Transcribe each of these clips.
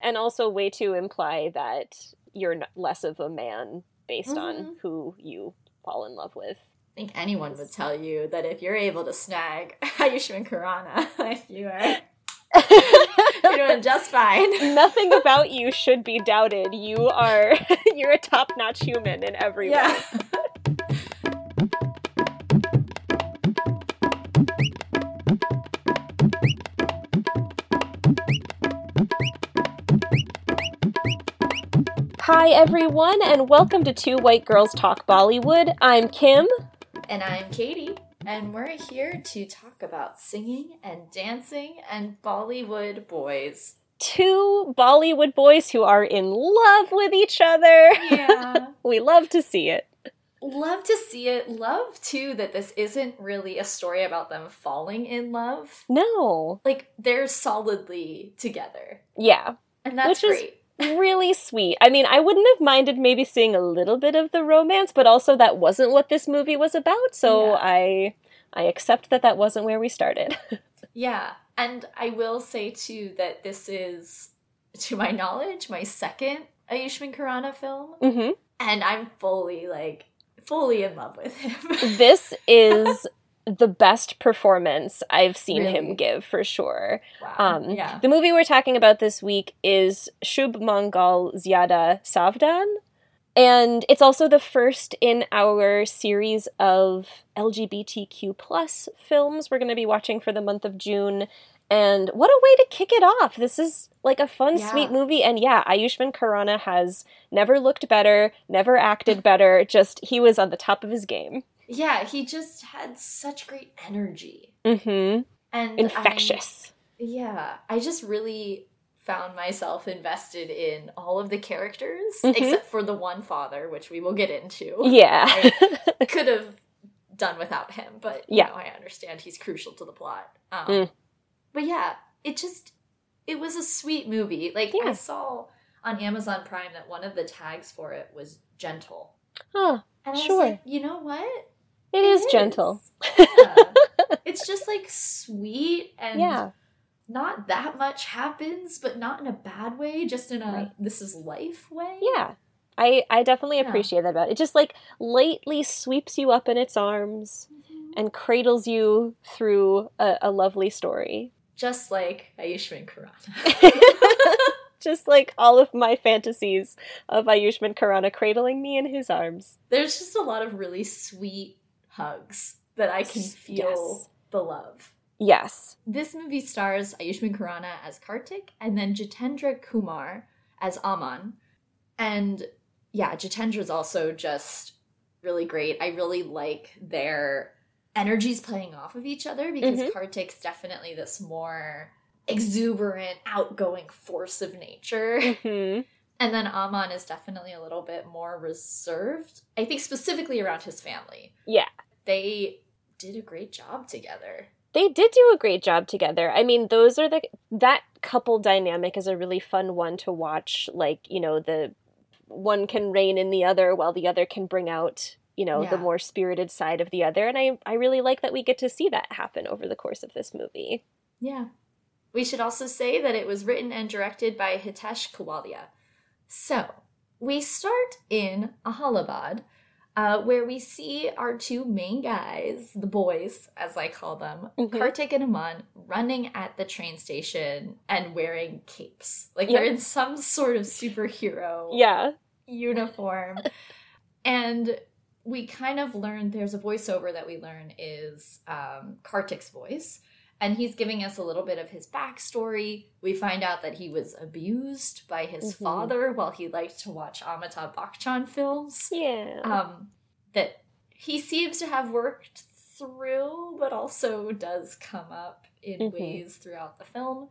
and also way to imply that you're less of a man based on Mhm. who you fall in love with. I think anyone would tell you that if you're able to snag Ayushmann Khurrana, you are you're doing just fine. Nothing about you should be doubted. You are you're a top-notch human in every way. Hi everyone and welcome to Two White Girls Talk Bollywood. I'm Kim. And I'm Katie, and we're here to talk about singing and dancing and Bollywood boys. Two Bollywood boys who are in love with each other. Yeah. We love to see it. Love to see it. Love too that this isn't really a story about them falling in love. No. Like they're solidly together. Yeah. And that's Which is- great. Really sweet. I mean, I wouldn't have minded maybe seeing a little bit of the romance, but also that wasn't what this movie was about, so Yeah. I I accept that that wasn't where we started. Yeah. And I will say too that this is, to my knowledge, my second Ayushmann Khurrana film. hmm And I'm fully like fully in love with him. This is the best performance I've seen Really? him give for sure. wow. Um, yeah. The movie we're talking about this week is Shubh Mangal Zyada Saavdhan. And it's also the first in our series of LGBTQ plus films we're going to be watching for the month of June. And what a way to kick it off! This is like a fun, Yeah. sweet movie. And yeah, Ayushmann Khurrana has never looked better, never acted better. Just he was on the top of his game. Yeah, he just had such great energy. Mm-hmm. And Infectious. I, yeah, I just really found myself invested in all of the characters, Mhm. except for the one father, which we will get into. Yeah. I could have done without him, but Yeah. know, I understand he's crucial to the plot. Um, Mm. But yeah, it just it was a sweet movie. Like Yeah. I saw on Amazon Prime that one of the tags for it was gentle, oh, and I Sure. was like, you know what? It is gentle. Yeah. it's just like sweet and Yeah. not that much happens, but not in a bad way, just in a Right. this is life way. Yeah. I, I definitely Yeah. appreciate that about it. It just like lightly sweeps you up in its arms Mhm. and cradles you through a, a lovely story. Just like Ayushmann Khurrana. just like all of my fantasies of Ayushmann Khurrana cradling me in his arms. There's just a lot of really sweet hugs that I can Yes. feel the love. Yes. This movie stars Ayushmann Khurrana as Kartik and then Jitendra Kumar as Aman. And yeah, Jitendra's also just really great. I really like their energies playing off of each other because Mhm. Kartik's definitely this more exuberant, outgoing force of nature. hmm And then Aman is definitely a little bit more reserved. I think specifically around his family. Yeah. They did a great job together. They did do a great job together. I mean, those are the that couple dynamic is a really fun one to watch. Like, you know, the one can rein in the other while the other can bring out, you know, the more spirited side of the other. And I I really like that we get to see that happen over the course of this movie. Yeah. We should also say that it was written and directed by Hitesh Kewalya. So, we start in Allahabad, uh, where we see our two main guys, the boys, as I call them, Mhm. Kartik and Aman, running at the train station and wearing capes. Like Yep. they're in some sort of superhero Yeah. uniform. and we kind of learn there's a voiceover that we learn is um, Kartik's voice. And he's giving us a little bit of his backstory. We find out that he was abused by his Mhm. father while he liked to watch Amitabh Bachchan films. Yeah. Um, that he seems to have worked through, but also does come up in Mhm. ways throughout the film.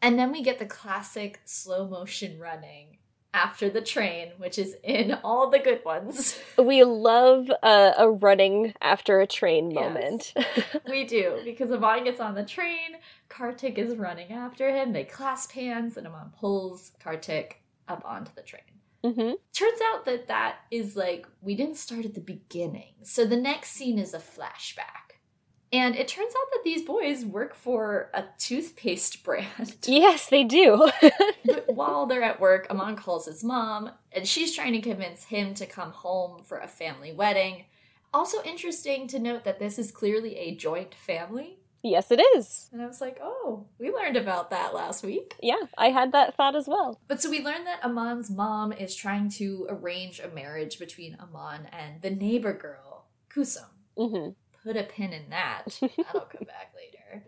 And then we get the classic slow motion running after the train, which is in all the good ones. we love a, a running after a train Yes. moment. we do, because Aman gets on the train, Kartik is running after him, they clasp hands, and Aman pulls Kartik up onto the train. hmm Turns out that that is like, we didn't start at the beginning. So the next scene is a flashback. And it turns out that these boys work for a toothpaste brand. Yes, they do. but while they're at work, Aman calls his mom, and she's trying to convince him to come home for a family wedding. Also interesting to note that this is clearly a joint family. yes, it is. And I was like, oh, we learned about that last week. Yeah, I had that thought as well. But so we learned that Aman's mom is trying to arrange a marriage between Aman and the neighbor girl, Kusum. hmm Put a pin in that. That'll come back later.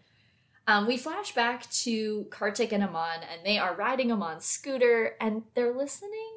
Um, we flash back to Kartik and Aman, and they are riding Aman's scooter, and they're listening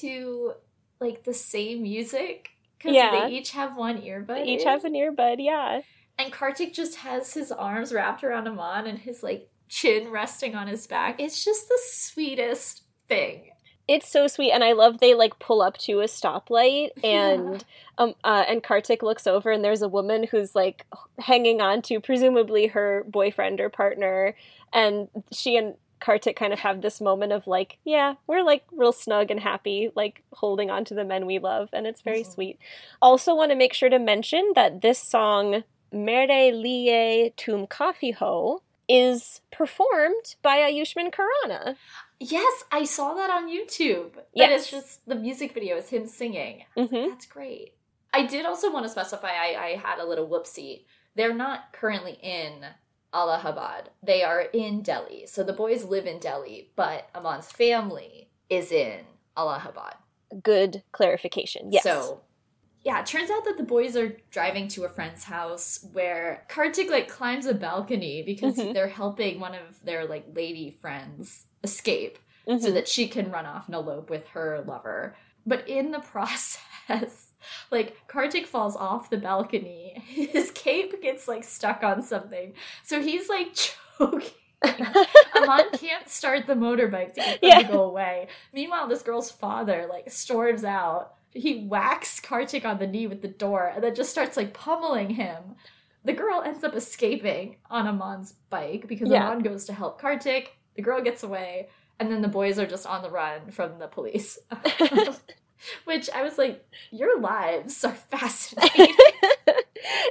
to like the same music because Yeah. they each have one earbud. They each have an earbud, yeah. And Kartik just has his arms wrapped around Aman and his like chin resting on his back. It's just the sweetest thing. It's so sweet, and I love they like pull up to a stoplight, and um, uh, and Kartik looks over, and there's a woman who's like hanging on to presumably her boyfriend or partner, and she and Kartik kind of have this moment of like, yeah, we're like real snug and happy, like holding on to the men we love, and it's very sweet. Also, want to make sure to mention that this song "Mere Liye Tum Kafi Ho" is performed by Ayushmann Khurrana. Yes, I saw that on YouTube. That Yes. it's just the music video is him singing. hmm That's great. I did also want to specify I, I had a little whoopsie. They're not currently in Allahabad. They are in Delhi. So the boys live in Delhi, but Aman's family is in Allahabad. Good clarification. Yes. So yeah, it turns out that the boys are driving to a friend's house where Kartik like climbs a balcony because Mhm. they're helping one of their like lady friends escape so Mhm. that she can run off and elope with her lover. But in the process, like Kartik falls off the balcony, his cape gets like stuck on something, so he's like choking. Aman can't start the motorbike to get them Yeah. to go away. Meanwhile, this girl's father like storms out. He whacks Kartik on the knee with the door and then just starts like pummeling him. The girl ends up escaping on Aman's bike because Yeah. Aman goes to help Kartik. The girl gets away, and then the boys are just on the run from the police. Which I was like, your lives are fascinating.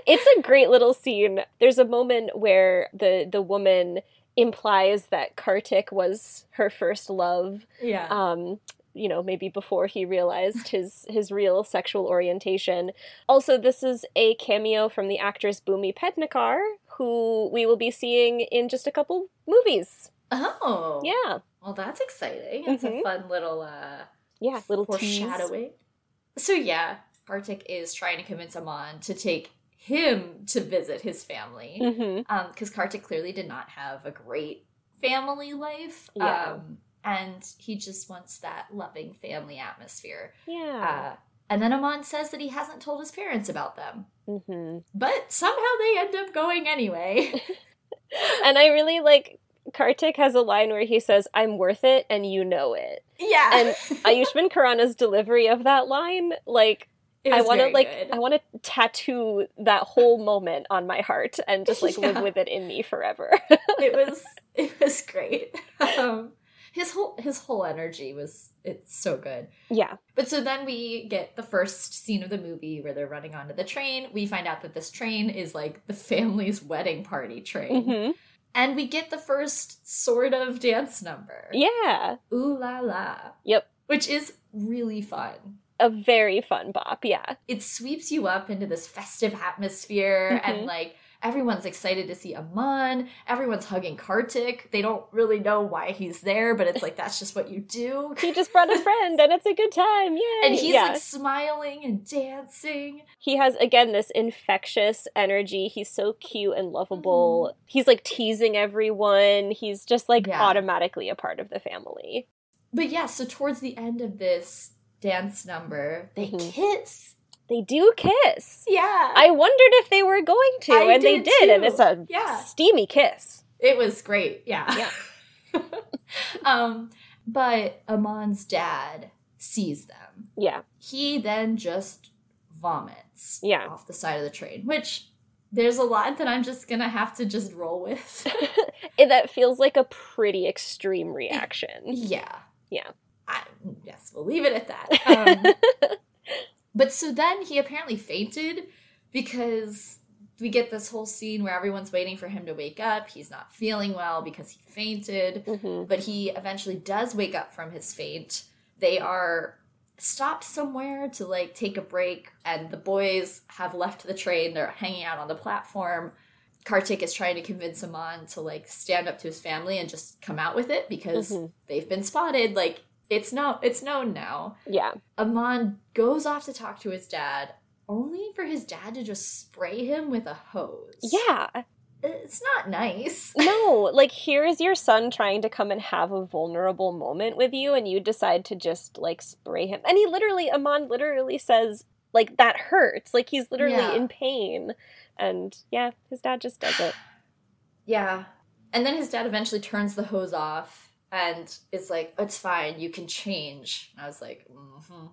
it's a great little scene. There's a moment where the the woman implies that Kartik was her first love. yeah. Um, you know, maybe before he realized his his real sexual orientation. Also, this is a cameo from the actress Bhumi Pednekar, who we will be seeing in just a couple movies. oh. Yeah, Well, that's exciting. It's a Mhm. fun little uh yeah, little tease. foreshadowing. So yeah, Kartik is trying to convince Aman to take him to visit his family. hmm Um, because Kartik clearly did not have a great family life. Yeah. Um, and he just wants that loving family atmosphere. Yeah. Uh, and then Aman says that he hasn't told his parents about them. hmm But somehow they end up going anyway. And I really like Kartik has a line where he says, "I'm worth it, and you know it." yeah. And Ayushmann Khurrana's delivery of that line, like I want to like good. I want to tattoo that whole moment on my heart and just like live with it in me forever. it was it was great. Um, his whole his whole energy was it's so good. yeah. But so then we get the first scene of the movie where they're running onto the train. We find out that this train is like the family's wedding party train. hmm And we get the first sort of dance number. Yeah. Ooh la la. Yep. Which is really fun. A very fun bop. Yeah. It sweeps you up into this festive atmosphere and Mhm. like everyone's excited to see Aman. Everyone's hugging Kartik. They don't really know why he's there, but it's like that's just what you do. He just brought a friend and it's a good time. Yay. And he's yeah. like smiling and dancing. he has again this infectious energy. He's so cute and lovable. He's like teasing everyone. He's just like Yeah. automatically a part of the family. But yeah, so towards the end of this dance number, they Mhm. kiss. They do kiss. Yeah. I wondered if they were going to, I and they did did, and it's a Yeah. steamy kiss. it was great. Yeah. Yeah. um, but Aman's dad sees them. Yeah. He then just vomits Yeah. off the side of the train, which there's a lot that I'm just gonna have to just roll with. That feels like a pretty extreme reaction. yeah. Yeah. I, yes, we'll leave it at that. Um, But so then he apparently fainted because we get this whole scene where everyone's waiting for him to wake up. He's not feeling well because he fainted, hmm but he eventually does wake up from his faint. They are stopped somewhere to like take a break, and the boys have left the train. They're hanging out on the platform. Kartik is trying to convince Aman to like stand up to his family and just come out with it because Mhm. they've been spotted. Like it's no, it's known now. Yeah. Aman goes off to talk to his dad, only for his dad to just spray him with a hose. Yeah. It's not nice. No, like here's your son trying to come and have a vulnerable moment with you, and you decide to just like spray him. And he literally, Aman literally says, like, that hurts. Like he's literally Yeah. in pain. And yeah, his dad just does it. Yeah. And then his dad eventually turns the hose off and it's like, it's fine, you can change. And I was like, mm-hmm.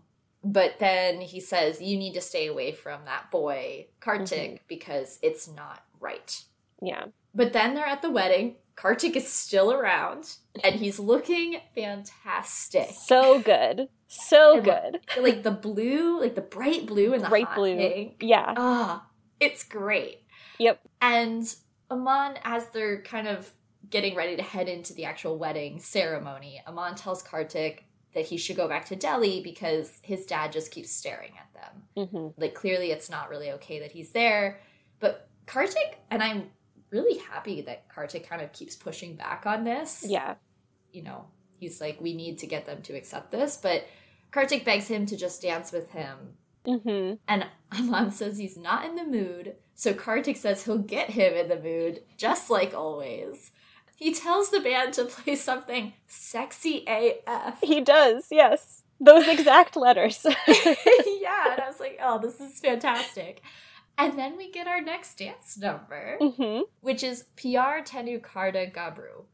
But then he says, you need to stay away from that boy, Kartik, because it's not right. Yeah. But then they're at the wedding. Kartik is still around and he's looking fantastic. So good. So And good. like the blue, like the bright blue and the Bright hot blue. pink. Yeah. Ah, it's great. Yep. And Aman, as they're kind of getting ready to head into the actual wedding ceremony, Aman tells Kartik that he should go back to Delhi because his dad just keeps staring at them. hmm Like, clearly, it's not really okay that he's there. But Kartik, and I'm really happy that Kartik kind of keeps pushing back on this. Yeah. You know, he's like, we need to get them to accept this. But Kartik begs him to just dance with him hmm and Aman says he's not in the mood, so Kartik says he'll get him in the mood, just like always. He tells the band to play something sexy AF. He does, yes. Those exact letters. yeah, and I was like, oh, this is fantastic. And then we get our next dance number, hmm which is Pyaar Tenu Karda Gabru.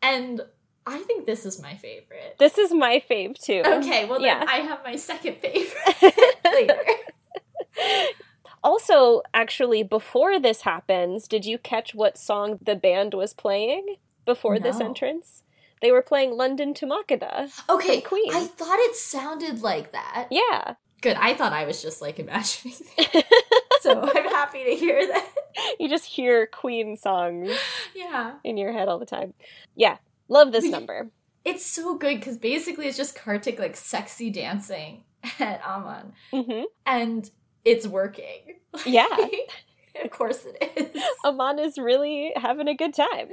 And I think this is my favorite. This is my fave too. Okay, well, then Yeah. I have my second favorite later. Also, actually, before this happens, did you catch what song the band was playing before this entrance? They were playing London to Makeda. Okay, Queen. I thought it sounded like that. Yeah. Good. I thought I was just like imagining so I'm happy to hear that. you just hear Queen songs Yeah. in your head all the time. Yeah. Love this number. It's so good because basically it's just Kartik like sexy dancing at Aman. hmm And it's working. Yeah. of course it is. Aman is really having a good time.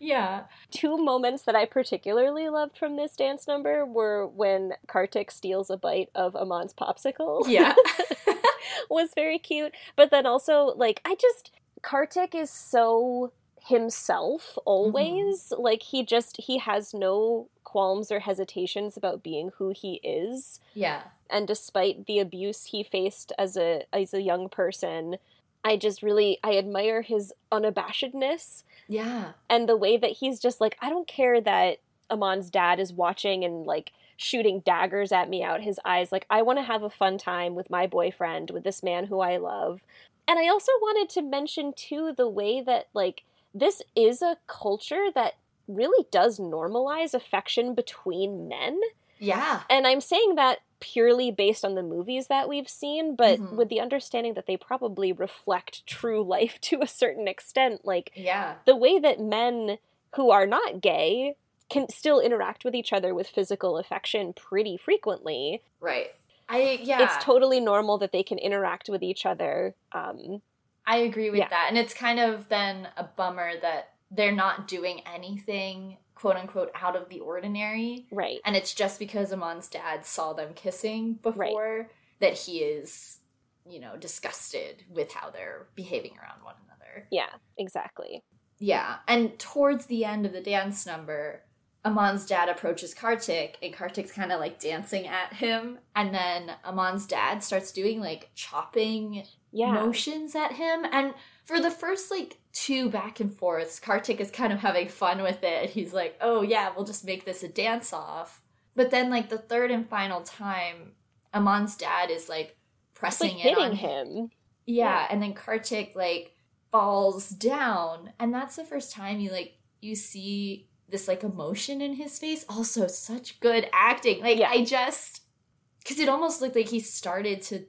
Yeah. Two moments that I particularly loved from this dance number were when Kartik steals a bite of Aman's popsicle. Yeah. was very cute. But then also, like, I just Kartik is so himself always. Mm-hmm. Like he just he has no qualms or hesitations about being who he is. yeah. And despite the abuse he faced as a as a young person, I just really I admire his unabashedness Yeah. and the way that he's just like I don't care that Aman's dad is watching and like shooting daggers at me out his eyes like I want to have a fun time with my boyfriend with this man who I love. And I also wanted to mention too the way that like this is a culture that really does normalize affection between men. Yeah. And I'm saying that purely based on the movies that we've seen, but Mhm. with the understanding that they probably reflect true life to a certain extent. Like Yeah. the way that men who are not gay can still interact with each other with physical affection pretty frequently. Right. I yeah. It's totally normal that they can interact with each other. Um, I agree with Yeah. that. And it's kind of then a bummer that they're not doing anything quote unquote out of the ordinary. right. And it's just because Aman's dad saw them kissing before that he is, you know, disgusted with how they're behaving around one another. Yeah, exactly. Yeah. And towards the end of the dance number, Aman's dad approaches Kartik, and Kartik's kind of like dancing at him. And then Aman's dad starts doing like chopping Yeah. motions at him. And for the first like two back and forths, Kartik is kind of having fun with it. He's like, oh yeah, we'll just make this a dance off. But then like the third and final time, Aman's dad is like pressing like in hitting on him. Yeah, Yeah. and then Kartik like falls down. And that's the first time you like you see this like emotion in his face. Also such good acting. Like Yeah. I just cuz it almost looked like he started to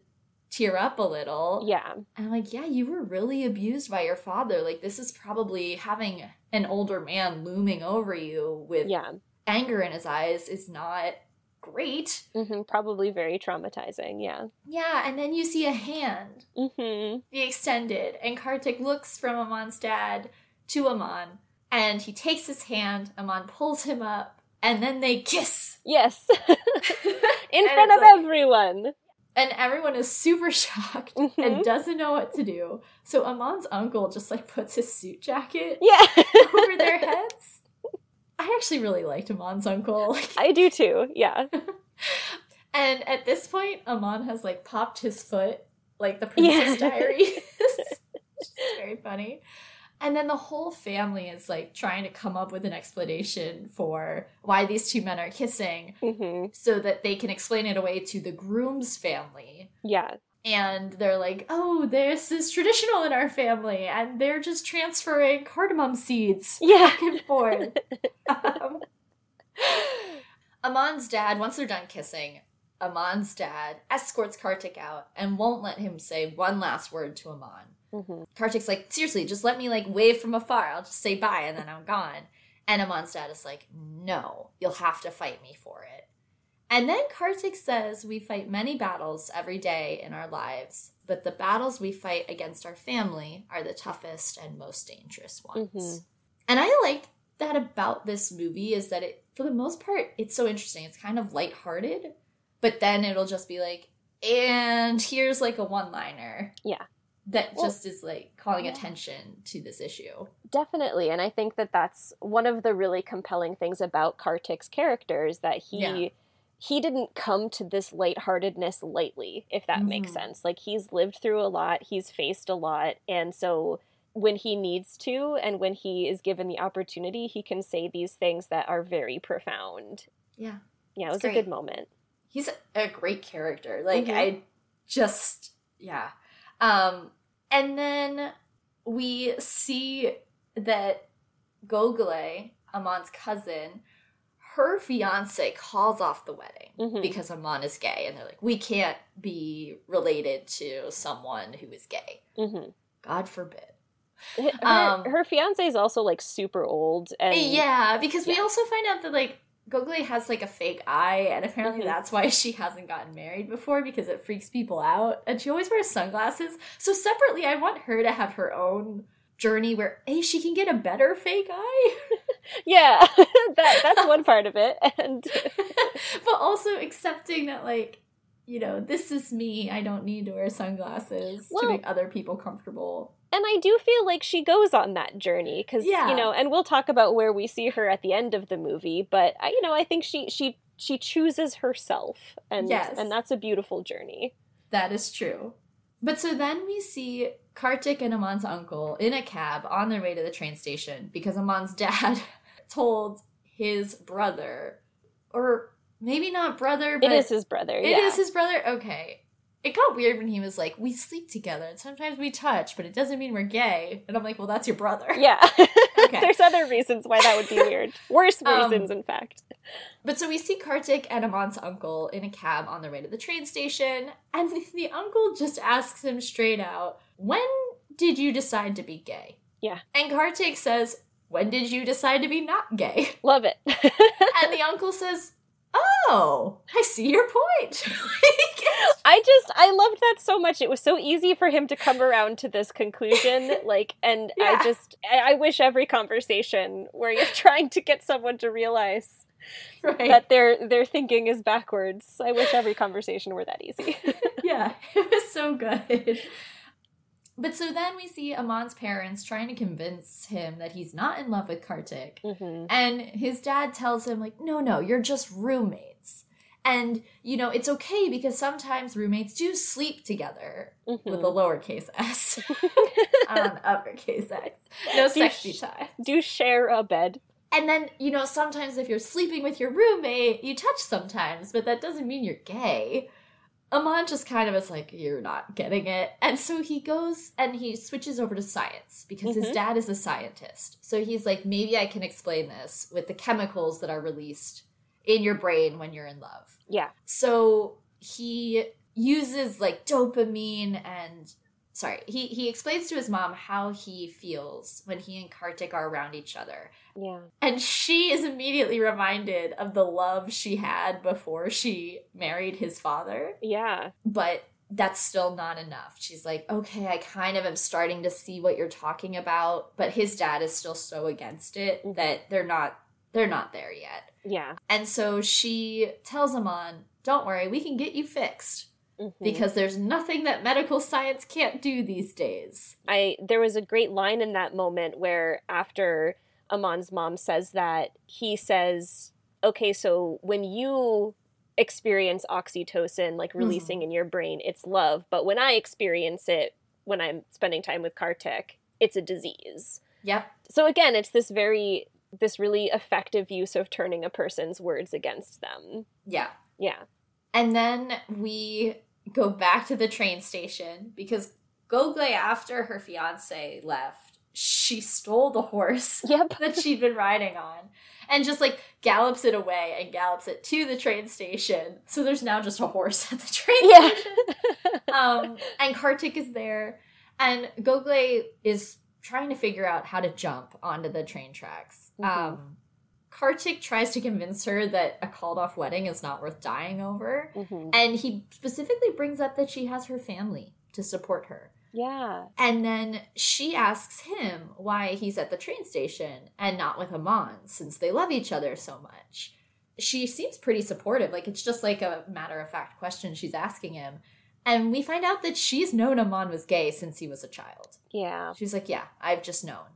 tear up a little. Yeah. And I'm like, yeah, you were really abused by your father. Like, this is probably having an older man looming over you with Yeah. anger in his eyes is not great. hmm Probably very traumatizing. Yeah. Yeah, and then you see a hand hmm be extended, and Kartik looks from Aman's dad to Aman, and he takes his hand, Aman pulls him up, and then they kiss. Yes. In front of like- everyone. And everyone is super shocked and Mhm. doesn't know what to do. So Aman's uncle just like puts his suit jacket Yeah. over their heads. I actually really liked Aman's uncle. Like, I do too. Yeah. and at this point, Aman has like popped his foot, like the Princess Yeah. Diaries. Very funny. And then the whole family is like trying to come up with an explanation for why these two men are kissing hmm so that they can explain it away to the groom's family. Yeah. And they're like, oh, this is traditional in our family, and they're just transferring cardamom seeds Yeah. back and forth. um, Aman's dad, once they're done kissing, Aman's dad escorts Kartik out and won't let him say one last word to Aman. Hmm Kartik's like, seriously, just let me like wave from afar. I'll just say bye and then I'm gone. And Aman's dad is like, no, you'll have to fight me for it. And then Kartik says, we fight many battles every day in our lives, but the battles we fight against our family are the toughest and most dangerous ones. Mhm. And I like that about this movie is that it, for the most part, it's so interesting. It's kind of lighthearted, but then it'll just be like, and here's like a one liner. Yeah. That Well- just is like calling Yeah. attention to this issue. Definitely. And I think that that's one of the really compelling things about Kartik's character is that he Yeah. he didn't come to this lightheartedness lightly, if that makes Mhm. sense. Like he's lived through a lot, he's faced a lot, and so when he needs to and when he is given the opportunity, he can say these things that are very profound. Yeah. Yeah, it was It's a good moment. He's a great character. Like Mhm. I just yeah. Um and then we see that Goggle, Aman's cousin, her fiance calls off the wedding Mhm. because Aman is gay and they're like, we can't be related to someone who is gay. hmm God forbid. Her, Um, her fiance is also like super old and yeah, because we also find out that like Goggle has like a fake eye, and apparently Mhm. that's why she hasn't gotten married before because it freaks people out. And she always wears sunglasses. So separately, I want her to have her own journey where hey, she can get a better fake eye, yeah, that that's one part of it. And but also accepting that like you know this is me. I don't need to wear sunglasses Well- to make other people comfortable. And I do feel like she goes on that journey because Yeah. you know, and we'll talk about where we see her at the end of the movie. But I, you know, I think she she she chooses herself, and Yes. and that's a beautiful journey. That is true. But so then we see Kartik and Aman's uncle in a cab on their way to the train station because Aman's dad told his brother, or maybe not brother, but it is his brother. it yeah. is his brother. Okay. It got weird when he was like, "We sleep together, and sometimes we touch, but it doesn't mean we're gay." And I'm like, "Well, that's your brother." Yeah. Okay. There's other reasons why that would be weird. Worse Um, reasons, in fact. But so we see Kartik and Aman's uncle in a cab on their way to the train station, and the, the uncle just asks him straight out, When did you decide to be gay? Yeah. And Kartik says, When did you decide to be not gay? Love it. And the uncle says, Oh, I see your point. I just I loved that so much. It was so easy for him to come around to this conclusion. Like, and Yeah. I just I, I wish every conversation where you're trying to get someone to realize right. that their their thinking is backwards. I wish every conversation were that easy. yeah, it was so good. But so then we see Aman's parents trying to convince him that he's not in love with Kartik. hmm And his dad tells him, like, no, no, you're just roommates. And, you know, it's okay because sometimes roommates do sleep together with a Mm-hmm. lowercase s on uppercase x. No Do sexy sh- time. Do share a bed. And then, you know, sometimes if you're sleeping with your roommate, you touch sometimes, but that doesn't mean you're gay. Aman just kind of is like, you're not getting it. And so he goes and he switches over to science because his Mhm. dad is a scientist. So he's like, maybe I can explain this with the chemicals that are released in your brain when you're in love. Yeah. So he uses like dopamine and sorry, he he explains to his mom how he feels when he and Kartik are around each other. Yeah. And she is immediately reminded of the love she had before she married his father. Yeah. But that's still not enough. She's like, okay, I kind of am starting to see what you're talking about, but his dad is still so against it Mhm. that they're not they're not there yet. Yeah. And so she tells Aman, don't worry, we can get you fixed Mhm. because there's nothing that medical science can't do these days. I there was a great line in that moment where after Aman's mom says that he says, "Okay, so when you experience oxytocin like releasing in your brain, it's love, but when I experience it when I'm spending time with Kartik, it's a disease." Yep. So again, it's this very this really effective use of turning a person's words against them. Yeah. Yeah. And then we go back to the train station because Goggle, after her fiance left, she stole the horse Yep. that she'd been riding on and just like gallops it away and gallops it to the train station. So there's now just a horse at the train Yeah. station. um, and Kartik is there, and Goggle is trying to figure out how to jump onto the train tracks. Mhm. Um, Kartik tries to convince her that a called off wedding is not worth dying over. Mhm. And he specifically brings up that she has her family to support her. Yeah. And then she asks him why he's at the train station and not with Aman, since they love each other so much. She seems pretty supportive. Like, it's just like a matter of fact question she's asking him. And we find out that she's known Aman was gay since he was a child. Yeah. She's like, Yeah, I've just known.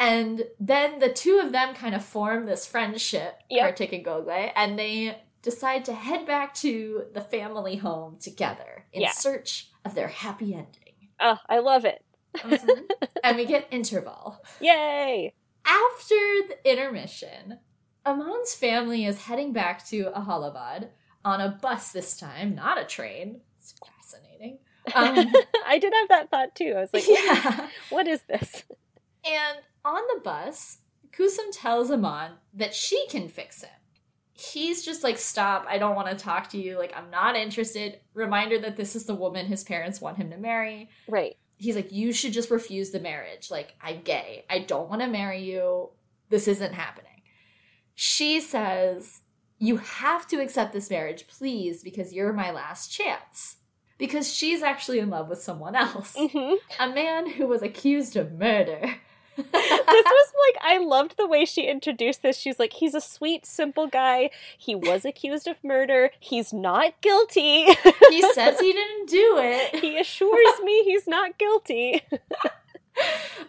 And then the two of them kind of form this friendship, Yep. Kartik and Goggle, and they decide to head back to the family home together in Yeah. search of their happy ending. Oh, I love it. Mhm. and we get interval. Yay. After the intermission, Aman's family is heading back to Allahabad on a bus this time, not a train. It's fascinating. Um, I did have that thought too. I was like, yeah. what is this? And on the bus, Kusum tells Aman that she can fix him. He's just like, Stop, I don't want to talk to you. Like, I'm not interested. Reminder that this is the woman his parents want him to marry. Right. He's like, You should just refuse the marriage. Like, I'm gay. I don't want to marry you. This isn't happening. She says, You have to accept this marriage, please, because you're my last chance. Because she's actually in love with someone else, hmm a man who was accused of murder. This was like I loved the way she introduced this. She's like, he's a sweet, simple guy. He was accused of murder. He's not guilty. he says he didn't do it. he assures me he's not guilty.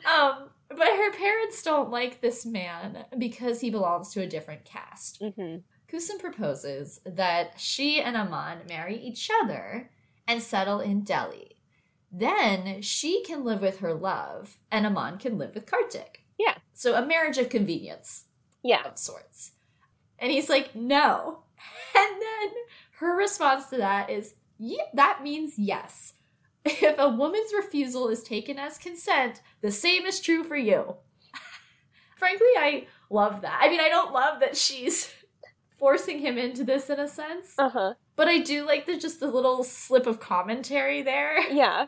Um, but her parents don't like this man because he belongs to a different caste. hmm Kusum proposes that she and Aman marry each other and settle in Delhi. Then she can live with her love, and Aman can live with Kartik. Yeah. So a marriage of convenience Yeah. of sorts. And he's like, no. And then her response to that is, yeah, that means yes. If a woman's refusal is taken as consent, the same is true for you. Frankly, I love that. I mean, I don't love that she's forcing him into this in a sense, Uh huh. but I do like the just the little slip of commentary there. Yeah.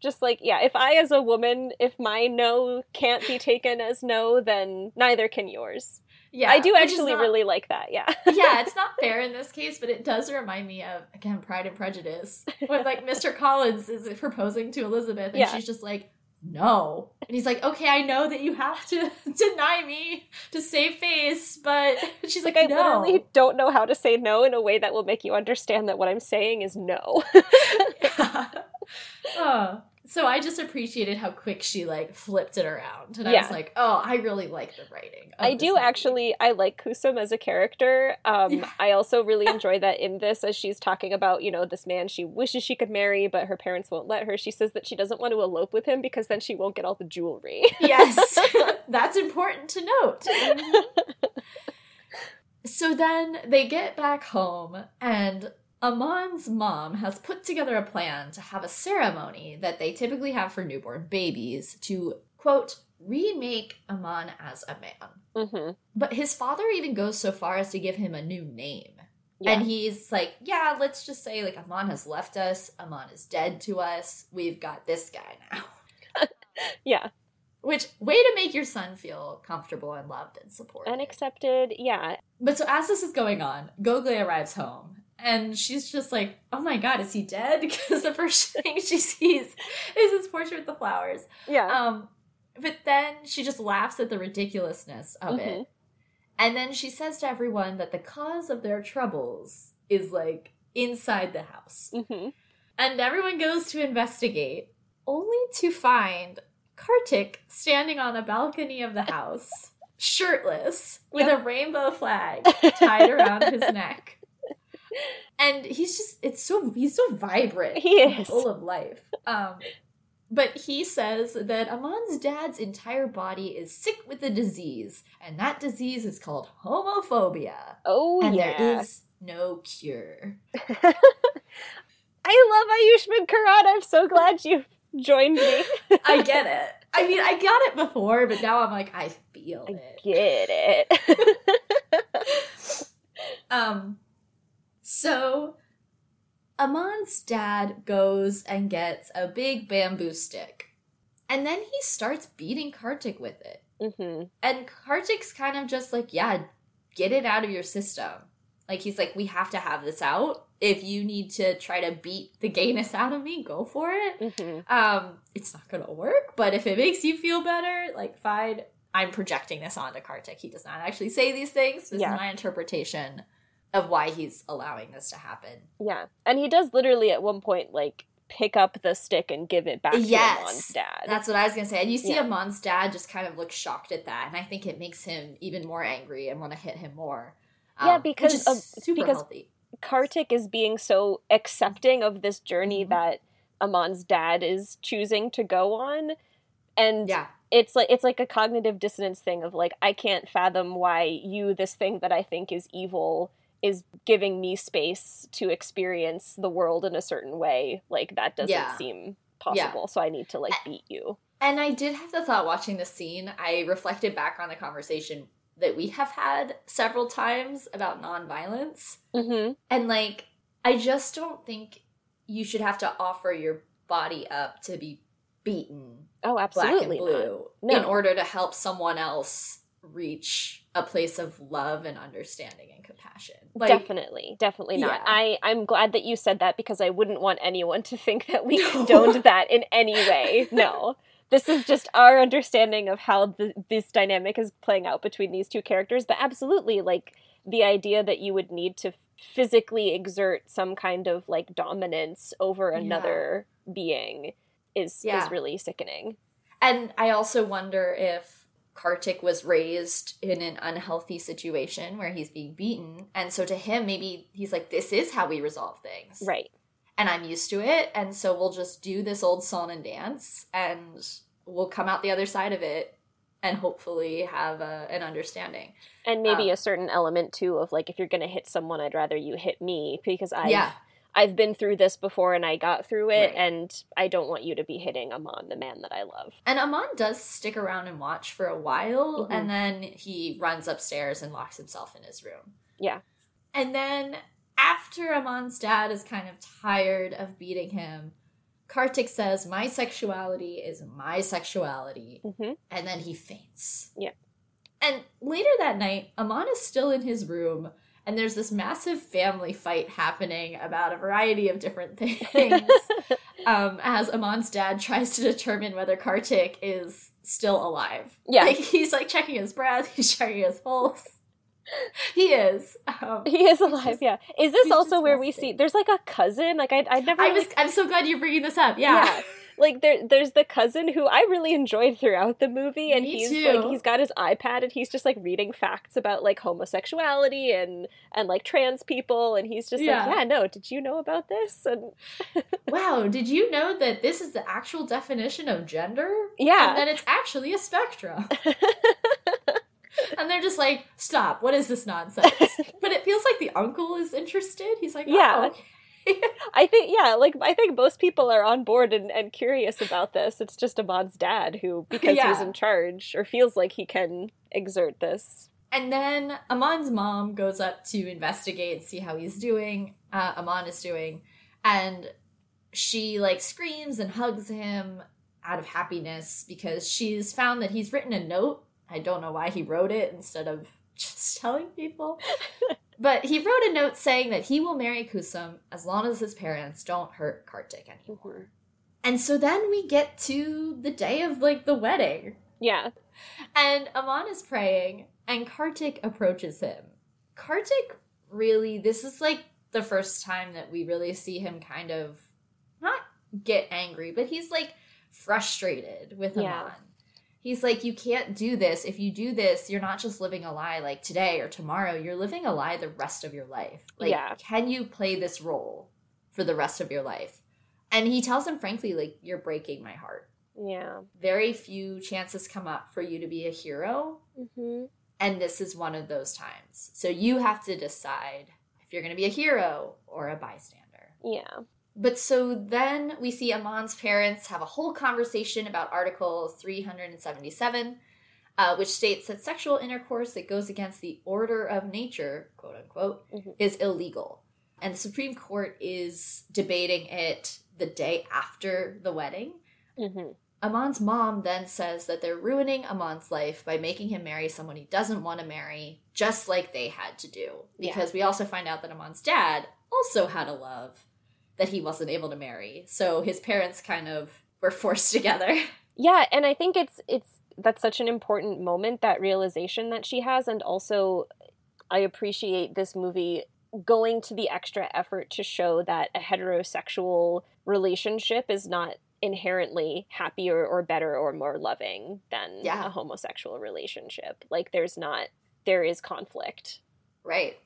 Just like, yeah, if I, as a woman, if my no can't be taken as no, then neither can yours. Yeah, I do actually not- really like that. Yeah. yeah, it's not fair in this case, but it does remind me of again Pride and Prejudice, when like Mr. Collins is proposing to Elizabeth, and Yeah. she's just like, "No," and he's like, "Okay, I know that you have to deny me to save face," but she's like, Like, I "No." literally don't know how to say no in a way that will make you understand that what I'm saying is no. Oh. So I just appreciated how quick she like flipped it around, and I was like, "Oh, I really like the writing." I do movie. actually. I like Kusum as a character. Um, Yeah. I also really enjoy that in this, as she's talking about, you know, this man she wishes she could marry, but her parents won't let her. She says that she doesn't want to elope with him because then she won't get all the jewelry. Yes, that's important to note. so then they get back home, and Aman's mom has put together a plan to have a ceremony that they typically have for newborn babies to, quote, remake Aman as a man. hmm But his father even goes so far as to give him a new name. Yeah. And he's like, yeah, let's just say like Aman has left us. Aman is dead to us. We've got this guy now. yeah. Which way to make your son feel comfortable and loved and supported. And accepted. Yeah. But so as this is going on, Gogli arrives home and she's just like, "Oh my god, is he dead?" Because the first thing she sees is his portrait with the flowers. Yeah. Um, but then she just laughs at the ridiculousness of Mhm. it, and then she says to everyone that the cause of their troubles is like inside the house, hmm and everyone goes to investigate, only to find Kartik standing on a balcony of the house, shirtless, with a rainbow flag tied around his neck. And he's just it's so he's so vibrant. He is. full of life. Um but he says that Aman's dad's entire body is sick with a disease, and that disease is called homophobia. Oh, and yeah. there is no cure. I love Ayushman Karan. I'm so glad you joined me. I get it. I mean, I got it before, but now I'm like, I feel I it. get it. Um, so Aman's dad goes and gets a big bamboo stick, and then he starts beating Kartik with it. hmm And Kartik's kind of just like, yeah, get it out of your system. Like he's like, we have to have this out. If you need to try to beat the gayness out of me, go for it. hmm Um, it's not gonna work, but if it makes you feel better, like fine. I'm projecting this onto Kartik. He does not actually say these things. This Yeah. is my interpretation of why he's allowing this to happen. Yeah. And he does literally at one point, like, pick up the stick and give it back Yes. to Aman's dad. That's what I was gonna say. And you see Yeah. Aman's dad just kind of look shocked at that, and I think it makes him even more angry and want to hit him more. Yeah, Um, because of- super because- healthy. Kartik is being so accepting of this journey Mhm. that Aman's dad is choosing to go on. And Yeah, it's like it's like a cognitive dissonance thing of like I can't fathom why you this thing that I think is evil is giving me space to experience the world in a certain way. Like that doesn't Yeah. seem possible. So I need to like beat you. and I did have the thought watching the scene. I reflected back on the conversation that we have had several times about nonviolence, Mm-hmm. and like I just don't think you should have to offer your body up to be beaten Oh, black absolutely and blue No. in order to help someone else reach a place of love and understanding and compassion. Like, definitely, definitely not. Yeah. I I'm glad that you said that because I wouldn't want anyone to think that we condoned that in any way. No. This is just our understanding of how the, this dynamic is playing out between these two characters, but absolutely like the idea that you would need to physically exert some kind of like dominance over Yeah. another being is Yeah. is really sickening. And I also wonder if Kartik was raised in an unhealthy situation where he's being beaten. And so to him, maybe he's like, this is how we resolve things. Right. And I'm used to it. And so we'll just do this old song and dance and we'll come out the other side of it and hopefully have a, an understanding. And maybe Um, a certain element too of like if you're gonna hit someone, I'd rather you hit me because I've yeah. I've been through this before and I got through it, Right. and I don't want you to be hitting Aman, the man that I love. And Aman does stick around and watch for a while, Mhm. and then he runs upstairs and locks himself in his room. Yeah. And then after Aman's dad is kind of tired of beating him, Kartik says, My sexuality is my sexuality. hmm And then he faints. Yeah. And later that night, Aman is still in his room, and there's this massive family fight happening about a variety of different things. um, as Aman's dad tries to determine whether Kartik is still alive. Yeah. Like, he's like checking his breath, he's checking his pulse. he is. Um, He is alive, just- yeah. Is this also where we see there's like a cousin? Like I I never I was. like, I'm so glad you're bringing this up. Yeah. Yeah. Like there there's the cousin who I really enjoyed throughout the movie and Me he's too. like he's got his iPad and he's just like reading facts about like homosexuality and and like trans people and he's just Yeah. like, "Yeah, no, did you know about this?" And Wow. Did you know that this is the actual definition of gender? yeah. And that it's actually a spectrum. and they're just like, "Stop! What is this nonsense?" but it feels like the uncle is interested. He's like, Yeah. "Oh, okay." I think yeah, like I think most people are on board and, and curious about this. It's just Aman's dad who, because he's in charge or feels like he can exert this And then Aman's mom goes up to investigate and see how he's doing. Uh, Aman is doing, and she like screams and hugs him out of happiness because she's found that he's written a note. I don't know why he wrote it instead of just telling people. but he wrote a note saying that he will marry Kusum as long as his parents don't hurt Kartik anymore. Mm-hmm. And so then we get to the day of like the wedding. Yeah. And Aman is praying and Kartik approaches him. Kartik really this is like the first time that we really see him kind of not get angry, but he's like frustrated with Yeah. He's like, you can't do this. If you do this, you're not just living a lie like today or tomorrow. You're living a lie the rest of your life. Like, Yeah. can you play this role for the rest of your life? And he tells him frankly, like, you're breaking my heart. Yeah. Very few chances come up for you to be a hero. hmm And this is one of those times. So you have to decide if you're going to be a hero or a bystander. Yeah. But so then we see Aman's parents have a whole conversation about Article 377, uh, which states that sexual intercourse that goes against the order of nature, quote unquote, Mhm. is illegal. And the Supreme Court is debating it the day after the wedding. hmm Aman's mom then says that they're ruining Aman's life by making him marry someone he doesn't want to marry, just like they had to do. Yeah. Because we also find out that Aman's dad also had a love that he wasn't able to marry. So his parents kind of were forced together. Yeah, and I think it's it's that's such an important moment that realization that she has and also I appreciate this movie going to the extra effort to show that a heterosexual relationship is not inherently happier or better or more loving than Yeah. a homosexual relationship. Like there's not there is conflict. right.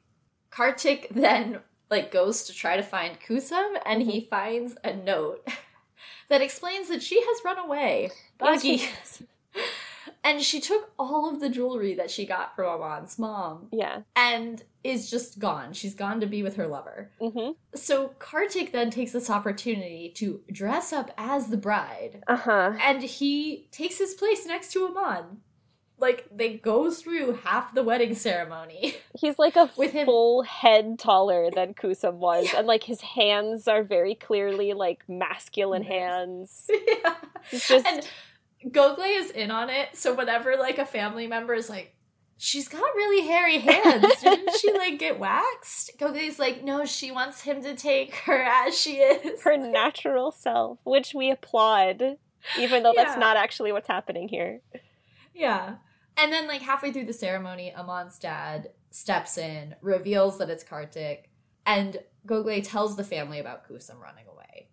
Kartik then like goes to try to find Kusum and he finds a note that explains that she has run away. Yes, Buggy. she and she took all of the jewelry that she got from Aman's mom yeah. and is just gone. She's gone to be with her lover. Mhm. So Kartik then takes this opportunity to dress up as the bride, Uh-huh. and he takes his place next to Aman. Like they go through half the wedding ceremony. He's like a With him- full head taller than Kusum was, and like his hands are very clearly like masculine hands. yeah. It's just And Goggle is in on it, so whenever like a family member is like, She's got really hairy hands. Didn't she like get waxed? Goggle's like, no, she wants him to take her as she is. her natural self, which we applaud, even though Yeah. that's not actually what's happening here. Yeah. And then, like, halfway through the ceremony, Aman's dad steps in, reveals that it's Kartik, and Goggle tells the family about Kusum running away.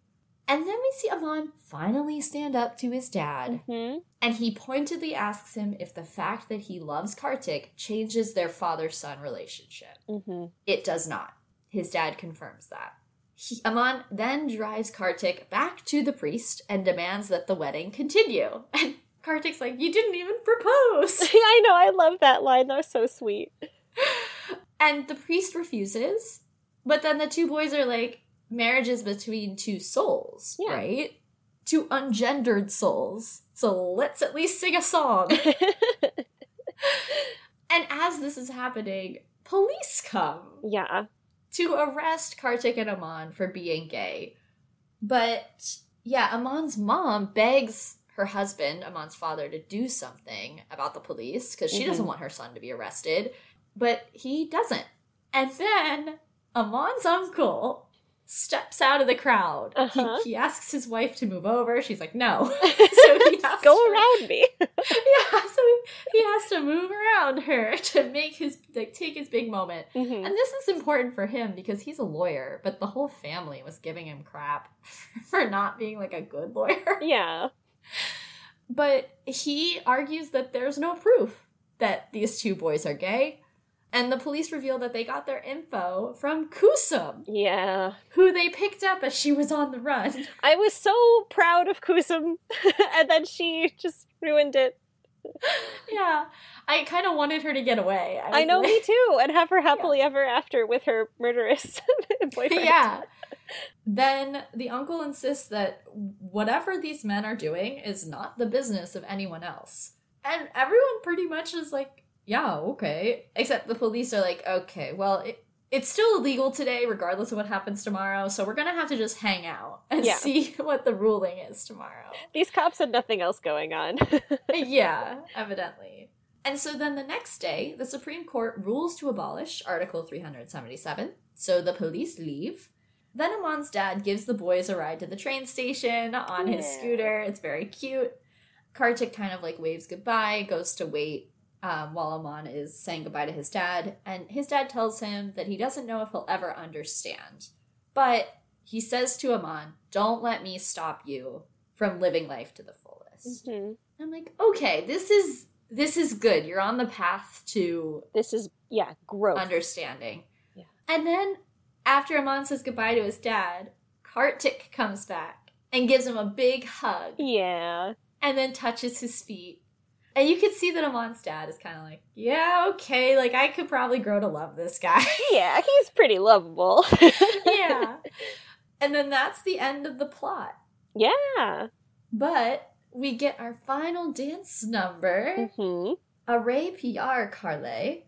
And then we see Aman finally stand up to his dad, hmm and he pointedly asks him if the fact that he loves Kartik changes their father son relationship. hmm It does not. His dad confirms that. He, Aman then drives Kartik back to the priest and demands that the wedding continue. And Kartik's like, You didn't even propose. I know. I love that line. That was so sweet. and the priest refuses, but then the two boys are like, Marriage is between two souls, Yeah. right? Two ungendered souls. So let's at least sing a song. and as this is happening, police come. yeah. to arrest Kartik and Aman for being gay. But yeah, Aman's mom begs her husband, Aman's father, to do something about the police because she doesn't Mhm. want her son to be arrested, but he doesn't. And then Aman's uncle steps out of the crowd. Uh-huh. He, he asks his wife to move over. She's like, no. so he has Go to- around me. Yeah, so he has to move around her to make his like take his big moment. Mhm. And this is important for him because he's a lawyer, but the whole family was giving him crap for not being like a good lawyer. Yeah. But he argues that there's no proof that these two boys are gay. And the police reveal that they got their info from Kusum, Yeah. who they picked up as she was on the run. I was so proud of Kusum, and then she just ruined it. yeah. I kind of wanted her to get away. I was know, like- me too, and have her happily ever after with her murderous boyfriend. yeah. Then the uncle insists that whatever these men are doing is not the business of anyone else. And everyone pretty much is like, yeah, okay. Except the police are like, okay, well, it, it's still illegal today, regardless of what happens tomorrow. So we're gonna have to just hang out and Yeah. see what the ruling is tomorrow. These cops had nothing else going on. yeah, evidently. And so then the next day, the Supreme Court rules to abolish Article 377. So the police leave. Then Aman's dad gives the boys a ride to the train station on his Yeah. scooter. It's very cute. Kartik kind of like waves goodbye, goes to wait um, while Aman is saying goodbye to his dad. And his dad tells him that he doesn't know if he'll ever understand. But he says to Aman, Don't let me stop you from living life to the fullest. Mhm. I'm like, okay, this is this is good. You're on the path to This is yeah, growth. understanding. Yeah. And then after Aman says goodbye to his dad, Kartik comes back and gives him a big hug yeah. and then touches his feet. And you can see that Aman's dad is kind of like, yeah, okay, like I could probably grow to love this guy. Yeah, he's pretty lovable. yeah. And then that's the end of the plot. yeah. But we get our final dance number. hmm Arey Pyaar Kar Le.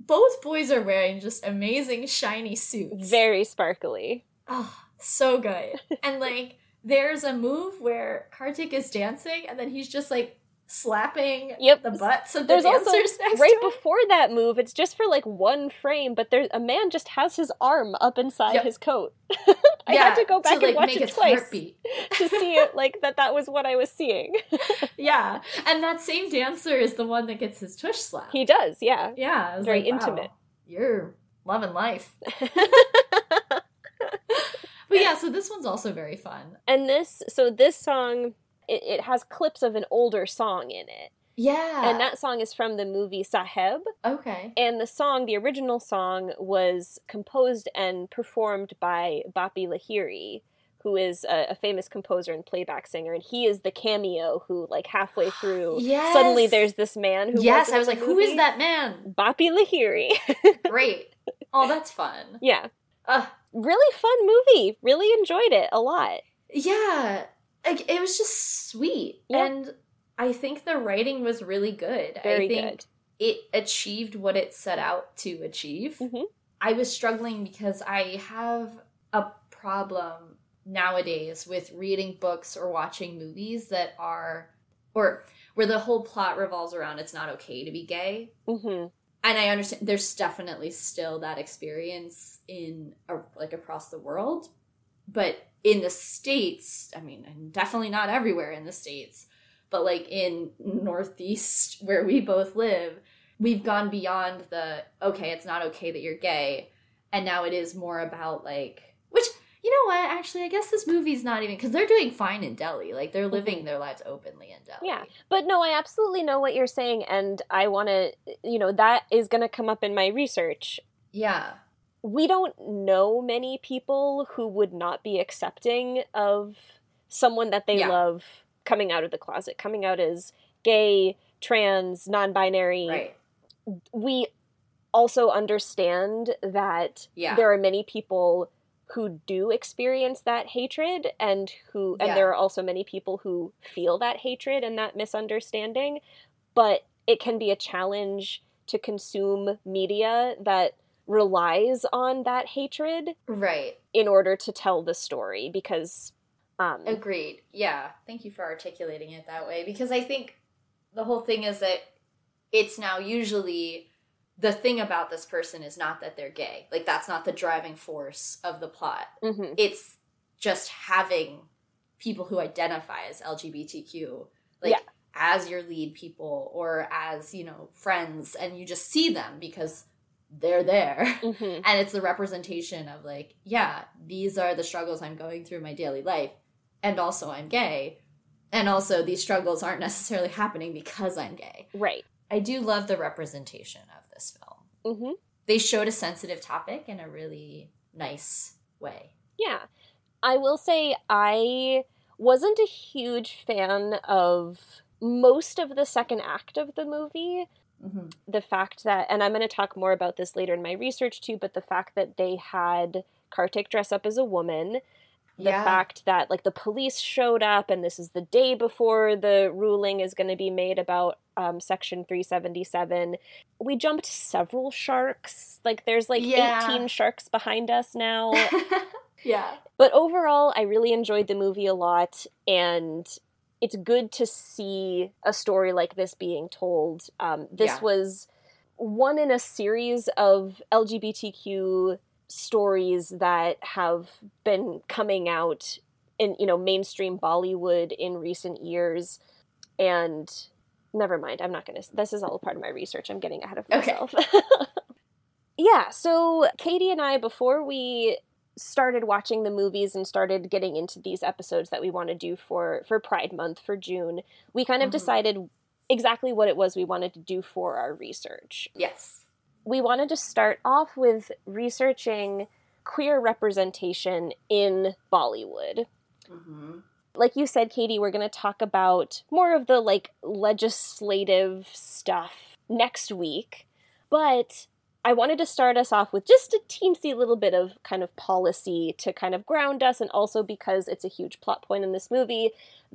Both boys are wearing just amazing shiny suits. Very sparkly. oh, so good. and like there's a move where Kartik is dancing and then he's just like slapping Yep. the butts of the There's also next right to before that move, it's just for like one frame, but there's a man just has his arm up inside Yep. his coat. I had to go back like, and watch it twice to see it like that that was what I was seeing. Yeah. And that same dancer is the one that gets his tush slap. He does, yeah. yeah. Very like, wow, intimate. You're loving life. But yeah, so this one's also very fun. And this so this song it, it has clips of an older song in it. Yeah. And that song is from the movie Saheb. okay. And the song, the original song, was composed and performed by Bappi Lahiri, who is a, a famous composer and playback singer. And he is the cameo who, like, halfway through, Yes. suddenly there's this man who. yes, I was like, who is that man? Bappi Lahiri. Great. Oh, that's fun. yeah. Uh, Really fun movie. Really enjoyed it a lot. yeah. Like it was just sweet. And I think the writing was really good. Very I think good. it achieved what it set out to achieve. Mhm. I was struggling because I have a problem nowadays with reading books or watching movies that are or where the whole plot revolves around it's not okay to be gay. hmm and I understand there's definitely still that experience in like across the world, but in the states, I mean, and definitely not everywhere in the states, but like in Northeast where we both live, we've gone beyond the okay, it's not okay that you're gay, and now it is more about like which you know what actually I guess this movie's not even because they're doing fine in Delhi, like they're mm-hmm. living their lives openly in Delhi. Yeah. But no, I absolutely know what you're saying. And I want to, you know, that is going to come up in my research. yeah, we don't know many people who would not be accepting of someone that they Yeah. love coming out of the closet, coming out as gay, trans, non binary. right. We also understand that Yeah. there are many people who do experience that hatred and who and Yeah. there are also many people who feel that hatred and that misunderstanding but it can be a challenge to consume media that relies on that hatred Right. in order to tell the story because um Agreed. Yeah. Thank you for articulating it that way because I think the whole thing is that it's now usually the thing about this person is not that they're gay. Like that's not the driving force of the plot. mhm. It's just having people who identify as LGBTQ like Yeah. as your lead people or as, you know, friends and you just see them because they're there. Mhm. and it's the representation of like yeah these are the struggles i'm going through in my daily life and also i'm gay and also these struggles aren't necessarily happening because i'm gay right i do love the representation of this film hmm they showed a sensitive topic in a really nice way Yeah. I will say I wasn't a huge fan of most of the second act of the movie. Hmm The fact that, and I'm going to talk more about this later in my research too, but the fact that they had Kartik dress up as a woman the Yeah. fact that like the police showed up and this is the day before the ruling is going to be made about um, section 377 we jumped several sharks like there's like Yeah. 18 sharks behind us now yeah. but overall i really enjoyed the movie a lot and it's good to see a story like this being told um, this Yeah. was one in a series of lgbtq stories that have been coming out in you know mainstream bollywood in recent years and never mind i'm not gonna this is all part of my research i'm getting ahead of myself. Okay. myself yeah so katie and i before we started watching the movies and started getting into these episodes that we want to do for for pride month for june we kind of Mhm. decided exactly what it was we wanted to do for our research Yes. we wanted to start off with researching queer representation in Bollywood. Mm-hmm. Like you said, Katie, we're going to talk about more of the like legislative stuff next week. But I wanted to start us off with just a teensy little bit of kind of policy to kind of ground us, and also because it's a huge plot point in this movie,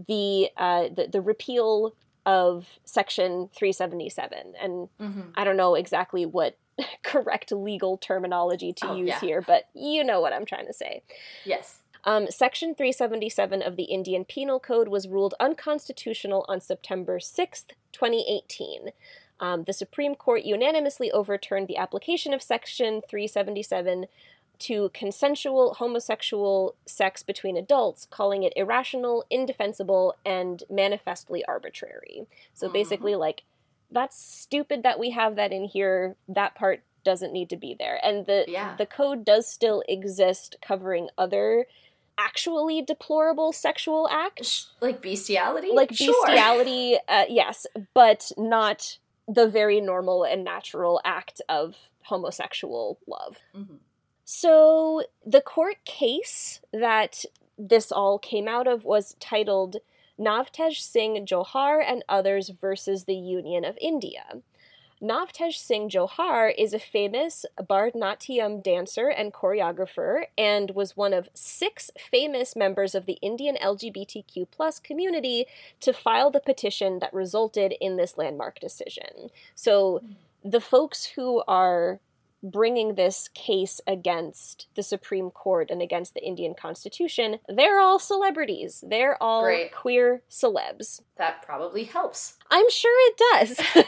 the uh, the, the repeal of Section 377. And Mm-hmm. I don't know exactly what correct legal terminology to Oh, use yeah. here, but you know what I'm trying to say. Yes. Um, Section 377 of the Indian Penal Code was ruled unconstitutional on September 6th, 2018. Um, the Supreme Court unanimously overturned the application of Section 377 to consensual homosexual sex between adults, calling it irrational, indefensible, and manifestly arbitrary. So Mhm. basically, like, that's stupid that we have that in here. That part doesn't need to be there. And the Yeah. the code does still exist covering other actually deplorable sexual acts Like bestiality? like Sure. bestiality uh, yes but not the very normal and natural act of homosexual love Mhm. so the court case that this all came out of was titled Navtej Singh Johar and others versus the Union of India. Navtej Singh Johar is a famous Bharatanatyam dancer and choreographer and was one of six famous members of the Indian LGBTQ plus community to file the petition that resulted in this landmark decision. So the folks who are bringing this case against the Supreme Court and against the Indian Constitution, they're all celebrities. They're all Great. queer celebs. That probably helps. I'm sure it does.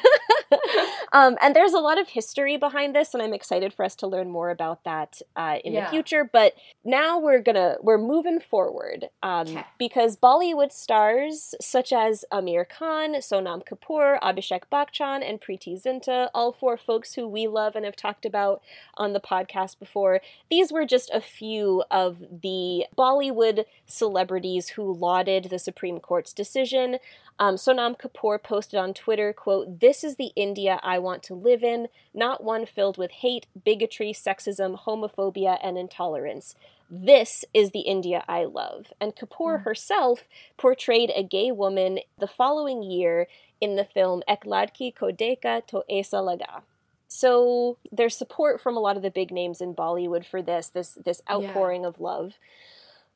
um, and there's a lot of history behind this, and I'm excited for us to learn more about that uh, in the future. But now we're gonna we're moving forward um, because Bollywood stars such as Aamir Khan, Sonam Kapoor, Abhishek Bachchan, and Preity Zinta, all four folks who we love and have talked about on the podcast before. These were just a few of the Bollywood celebrities who lauded the Supreme Court's decision. Um, Sonam Kapoor posted on Twitter, quote, This is the India I want to live in, not one filled with hate, bigotry, sexism, homophobia, and intolerance. This is the India I love. And Kapoor Mm. herself portrayed a gay woman the following year in the film Ek Ladki Ko Dekha To Aisa Laga. So there's support from a lot of the big names in Bollywood for this, this this Yeah. outpouring of love.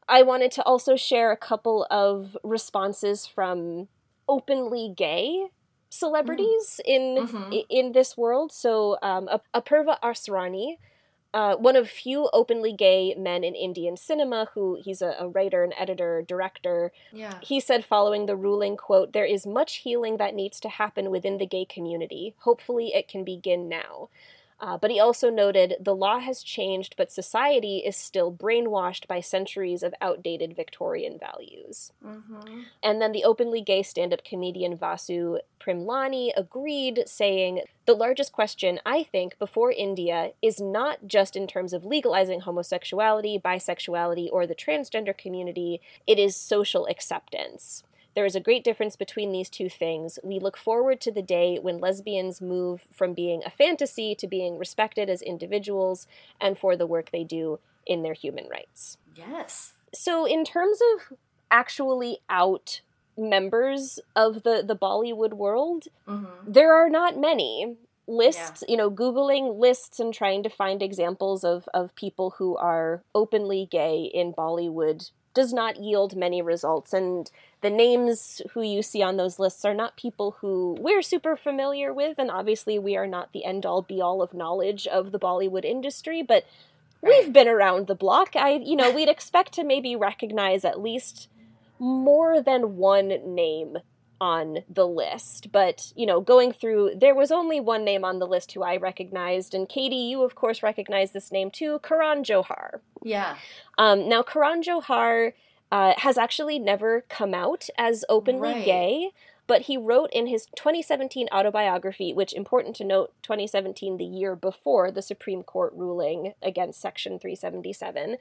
I wanted to also share a couple of responses from openly gay celebrities in Mhm. in this world. So um, Ap- Apurva Asrani, uh, one of few openly gay men in Indian cinema, who he's a, a writer, an editor, director. Yeah. He said following the ruling, quote, there is much healing that needs to happen within the gay community. Hopefully it can begin now. Uh, but he also noted the law has changed, but society is still brainwashed by centuries of outdated Victorian values. Mm-hmm. And then the openly gay stand up comedian Vasu Primlani agreed, saying, The largest question, I think, before India is not just in terms of legalizing homosexuality, bisexuality, or the transgender community, it is social acceptance. There is a great difference between these two things. We look forward to the day when lesbians move from being a fantasy to being respected as individuals and for the work they do in their human rights. Yes. So, in terms of actually out members of the, the Bollywood world, Mm-hmm. there are not many. Lists, you know, Googling lists and trying to find examples of, of people who are openly gay in Bollywood does not yield many results. And the names who you see on those lists are not people who we're super familiar with. And obviously, we are not the end all be all of knowledge of the Bollywood industry, but Right. we've been around the block. I, you know, we'd expect to maybe recognize at least more than one name on the list. But, you know, going through, there was only one name on the list who I recognized. And Katie, you of course recognize this name too Karan Johar. Yeah. Um, now, Karan Johar uh, has actually never come out as openly Right. gay, but he wrote in his 2017 autobiography, which important to note, 2017, the year before the Supreme Court ruling against Section 377.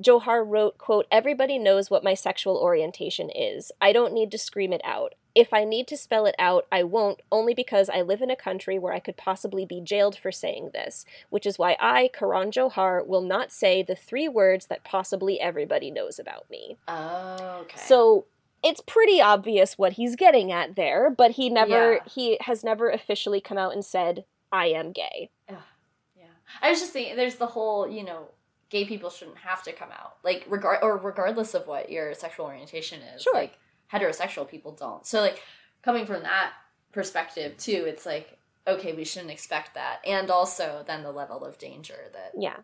Johar wrote, quote, Everybody knows what my sexual orientation is. I don't need to scream it out. If I need to spell it out, I won't, only because I live in a country where I could possibly be jailed for saying this, which is why I, Karan Johar, will not say the three words that possibly everybody knows about me. Oh, okay. So it's pretty obvious what he's getting at there, but he never Yeah. he has never officially come out and said, I am gay. yeah. I was just thinking there's the whole, you know, gay people shouldn't have to come out. Like regard or regardless of what your sexual orientation is. Sure. Like heterosexual people don't. So like coming from that perspective too, it's like okay, we shouldn't expect that. And also then the level of danger that Yeah.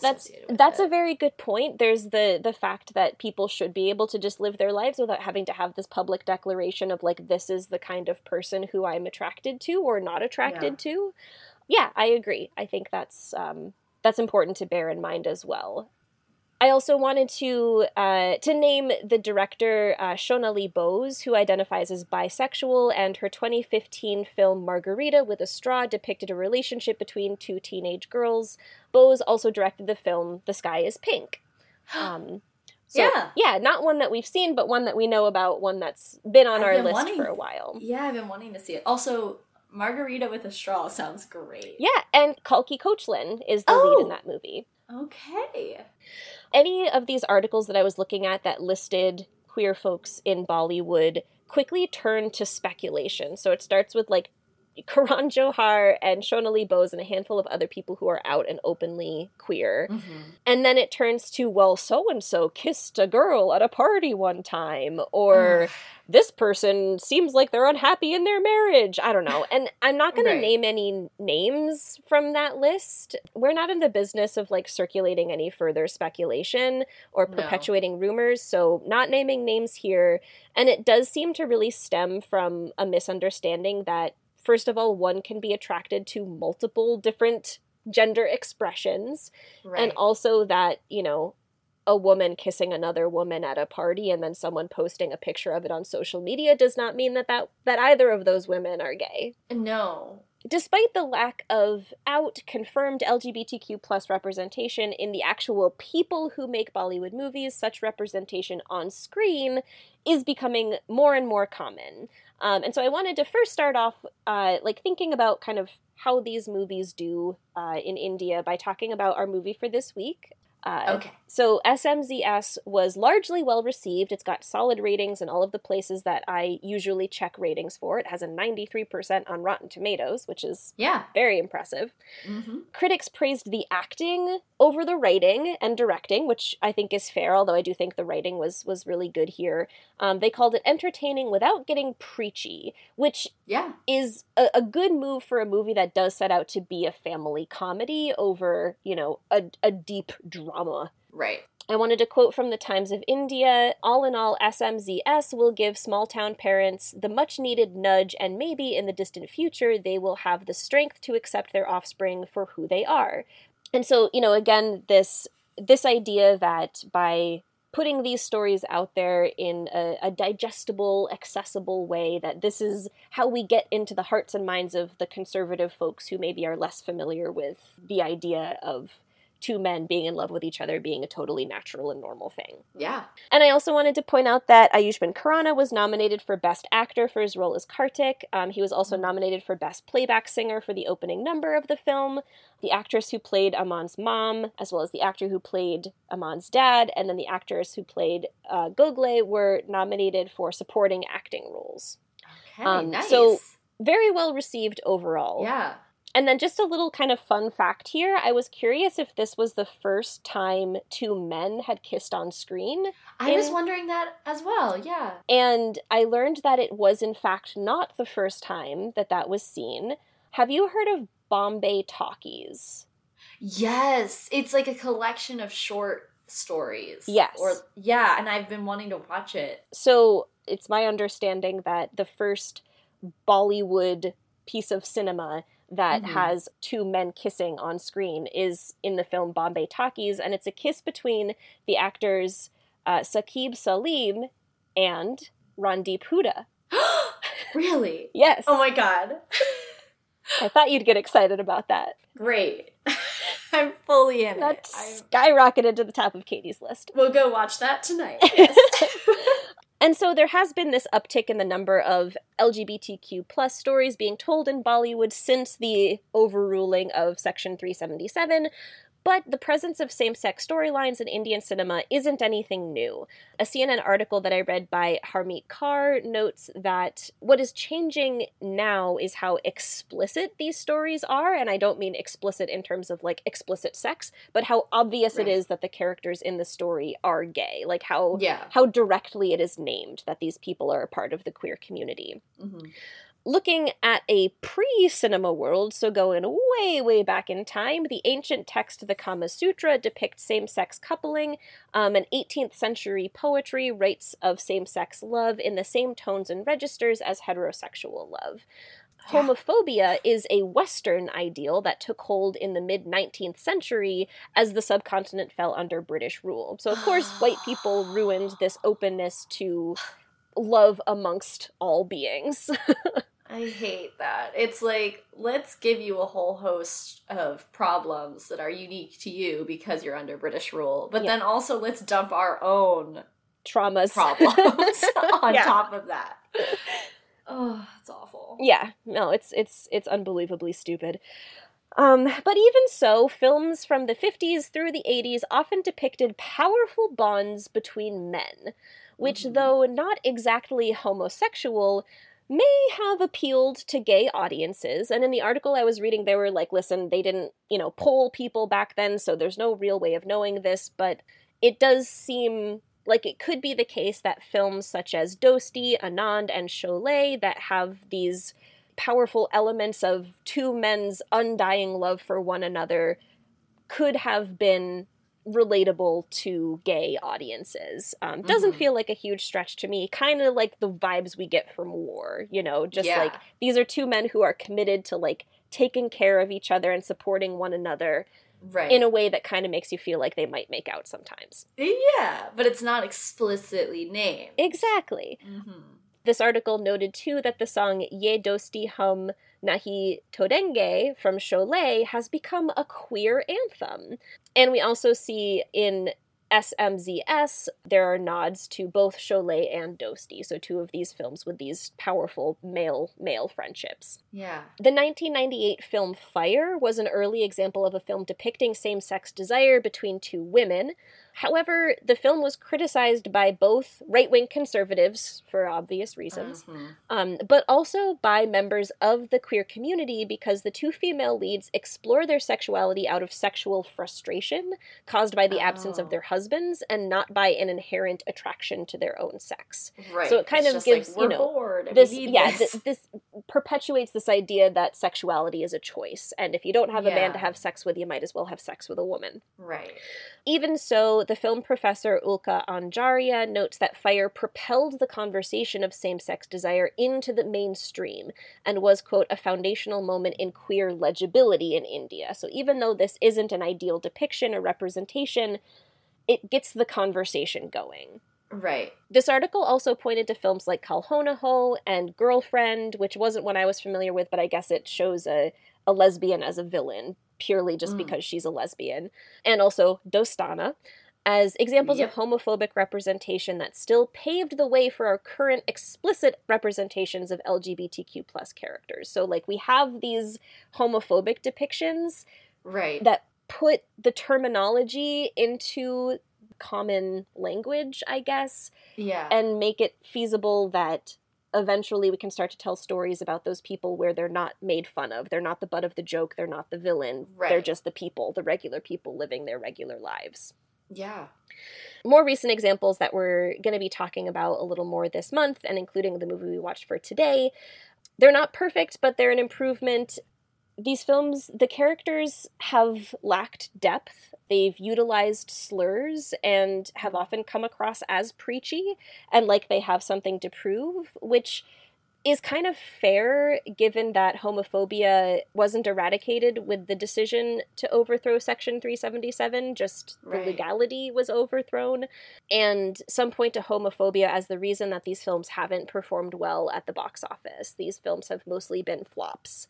That's that's it. a very good point. There's the the fact that people should be able to just live their lives without having to have this public declaration of like this is the kind of person who I'm attracted to or not attracted to. Yeah, I agree. I think that's um, that's important to bear in mind as well. I also wanted to uh, to name the director uh, Shonali Bose, who identifies as bisexual, and her 2015 film Margarita with a Straw depicted a relationship between two teenage girls. Bose also directed the film The Sky Is Pink. Um, so, Yeah. yeah, not one that we've seen, but one that we know about, one that's been on I've our been list wanting- for a while. Yeah, I've been wanting to see it. Also, Margarita with a straw sounds great. Yeah, and Kalki Koechlin is the lead in Oh! that movie. Okay. any of these articles that I was looking at that listed queer folks in Bollywood quickly turn to speculation. So it starts with like Karan Johar and Shonali Bose and a handful of other people who are out and openly queer. Mm-hmm. And then it turns to, well, so and so kissed a girl at a party one time, or this person seems like they're unhappy in their marriage. I don't know. And I'm not going Right. to name any names from that list. We're not in the business of like circulating any further speculation or No. perpetuating rumors, so not naming names here. And it does seem to really stem from a misunderstanding that, first of all, one can be attracted to multiple different gender expressions Right. and also that you know a woman kissing another woman at a party and then someone posting a picture of it on social media does not mean that that, that either of those women are gay no. despite the lack of out confirmed lgbtq plus representation in the actual people who make bollywood movies such representation on screen is becoming more and more common um, and so i wanted to first start off uh, like thinking about kind of how these movies do uh, in india by talking about our movie for this week uh, Okay. so SMZS was largely well received. It's got solid ratings in all of the places that I usually check ratings for. It has a 93% on Rotten Tomatoes, which is Yeah. very impressive. Mm-hmm. Critics praised the acting over the writing and directing, which I think is fair, although I do think the writing was was really good here. Um, they called it entertaining without getting preachy, which Yeah. is a, a good move for a movie that does set out to be a family comedy over, you know, a, a deep drama. Right. I wanted to quote from the Times of India All in all, SMZS will give small town parents the much needed nudge, and maybe in the distant future, they will have the strength to accept their offspring for who they are. And so, you know, again, this this idea that by putting these stories out there in a, a digestible, accessible way, that this is how we get into the hearts and minds of the conservative folks who maybe are less familiar with the idea of two men being in love with each other being a totally natural and normal thing. Yeah. And I also wanted to point out that Ayushmann Khurrana was nominated for Best Actor for his role as Kartik. Um, he was also nominated for Best Playback Singer for the opening number of the film. The actress who played Aman's mom, as well as the actor who played Aman's dad, and then the actress who played uh, Goggle were nominated for supporting acting roles. Okay. Um, nice. so- Very well received overall. yeah. And then just a little kind of fun fact here. I was curious if this was the first time two men had kissed on screen. I was wondering that as well. Yeah. And I learned that it was, in fact, not the first time that that was seen. Have you heard of Bombay Talkies? Yes, it's like a collection of short stories. Yes. Or yeah, and I've been wanting to watch it. So it's my understanding that the first Bollywood piece of cinema that Mhm. has two men kissing on screen is in the film Bombay Talkies, and it's a kiss between the actors uh, Saqib Salim and Randeep Hooda. really? Yes, Oh my god. I thought you'd get excited about that. Great. I'm fully in That it. I skyrocketed to the top of Katie's list. We'll go watch that tonight. Yes. And so there has been this uptick in the number of LGBTQ plus stories being told in Bollywood since the overruling of Section 377. But the presence of same sex storylines in Indian cinema isn't anything new. A CNN article that I read by Harmeet Kaur notes that what is changing now is how explicit these stories are. And I don't mean explicit in terms of like explicit sex, but how obvious Right. it is that the characters in the story are gay. Like how yeah. how directly it is named that these people are a part of the queer community. Mhm. Looking at a pre cinema world, so going way, way back in time, the ancient text the Kama Sutra depicts same sex coupling, um, and 18th century poetry writes of same sex love in the same tones and registers as heterosexual love. Yeah. Homophobia is a Western ideal that took hold in the mid 19th century as the subcontinent fell under British rule. So, of course, white people ruined this openness to love amongst all beings. I hate that. It's like, let's give you a whole host of problems that are unique to you because you're under British rule, but Yeah. then also let's dump our own Traumas. problems on Yeah. top of that. Oh, it's awful. yeah, no, it's it's it's unbelievably stupid. Um, but even so, films from the 50s through the 80s often depicted powerful bonds between men, which, Mhm. though not exactly homosexual, may have appealed to gay audiences. And in the article I was reading, they were like, listen, they didn't, you know, poll people back then, so there's no real way of knowing this, but it does seem like it could be the case that films such as Dosti, Anand, and Sholay that have these powerful elements of two men's undying love for one another could have been relatable to gay audiences. Um, doesn't Mhm. feel like a huge stretch to me. Kind of like the vibes we get from war, you know, just Yeah. like these are two men who are committed to like taking care of each other and supporting one another Right. in a way that kind of makes you feel like they might make out sometimes. yeah, but it's not explicitly named. Exactly. hmm This article noted too that the song Ye Dosti Hum Nahi Todenge from Sholay has become a queer anthem. And we also see in SMZS there are nods to both Sholay and Dosti, so two of these films with these powerful male male friendships. Yeah. The 1998 film Fire was an early example of a film depicting same sex desire between two women. However, the film was criticized by both right wing conservatives for obvious reasons, Mhm. um, but also by members of the queer community because the two female leads explore their sexuality out of sexual frustration caused by the absence Oh. of their husbands and not by an inherent attraction to their own sex Right. So it kind It's of gives, like, you know, this yeah this. th- this perpetuates this idea that sexuality is a choice and if you don't have a man to have sex with you might as well have sex with a woman right. even so the film professor ulka anjaria notes that fire propelled the conversation of same-sex desire into the mainstream and was quote a foundational moment in queer legibility in india so even though this isn't an ideal depiction or representation it gets the conversation going Right. this article also pointed to films like Kal Ho Naa Ho and Girlfriend, which wasn't one I was familiar with, but I guess it shows a, a lesbian as a villain purely just Mm. because she's a lesbian, and also Dostana, as examples Yep. of homophobic representation that still paved the way for our current explicit representations of LGBTQ plus characters. So, like, we have these homophobic depictions Right. that put the terminology into common language, I guess yeah. and make it feasible that eventually we can start to tell stories about those people where they're not made fun of. They're not the butt of the joke. They're not the villain. Right. They're just the people, the regular people living their regular lives. Yeah. More recent examples that we're going to be talking about a little more this month, and including the movie we watched for today, they're not perfect, but they're an improvement. These films, the characters have lacked depth. They've utilized slurs and have often come across as preachy and like they have something to prove, which is kind of fair given that homophobia wasn't eradicated with the decision to overthrow Section 377, just the legality was overthrown. And some point to homophobia as the reason that these films haven't performed well at the box office. These films have mostly been flops.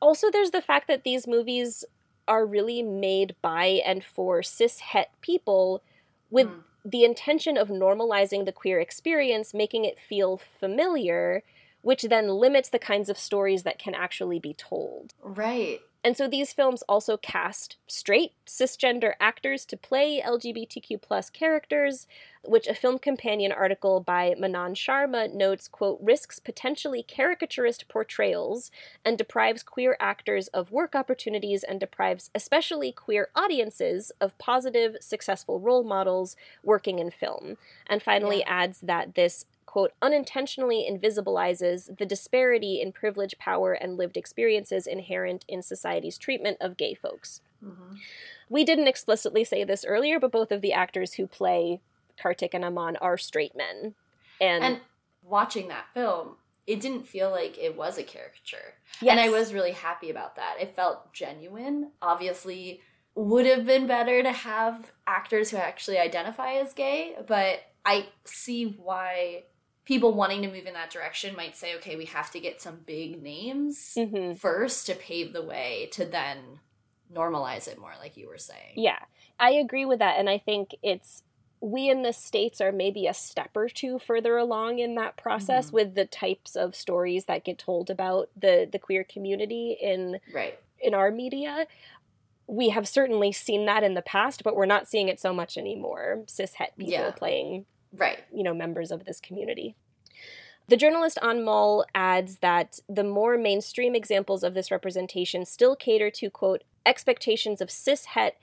Also, there's the fact that these movies are really made by and for cis het people with Mm. the intention of normalizing the queer experience, making it feel familiar, which then limits the kinds of stories that can actually be told. Right. And so these films also cast straight cisgender actors to play LGBTQ plus characters, which a film companion article by Manan Sharma notes, quote, risks potentially caricaturist portrayals and deprives queer actors of work opportunities and deprives especially queer audiences of positive, successful role models working in film. And finally Yeah. adds that this quote, unintentionally invisibilizes the disparity in privilege, power, and lived experiences inherent in society's treatment of gay folks. hmm We didn't explicitly say this earlier, but both of the actors who play Kartik and Aman are straight men. And, And watching that film, it didn't feel like it was a caricature. yes, And I was really happy about that. It felt genuine. Obviously, would have been better to have actors who actually identify as gay, but I see why people wanting to move in that direction might say, okay, we have to get some big names Mhm. first to pave the way to then normalize it more, like you were saying. Yeah, I agree with that. And I think it's we in the States are maybe a step or two further along in that process Mhm. with the types of stories that get told about the, the queer community in Right. in our media. We have certainly seen that in the past, but we're not seeing it so much anymore. Cis het people Yeah. playing Right. you know members of this community. The journalist Anmol adds that the more mainstream examples of this representation still cater to quote expectations of cis het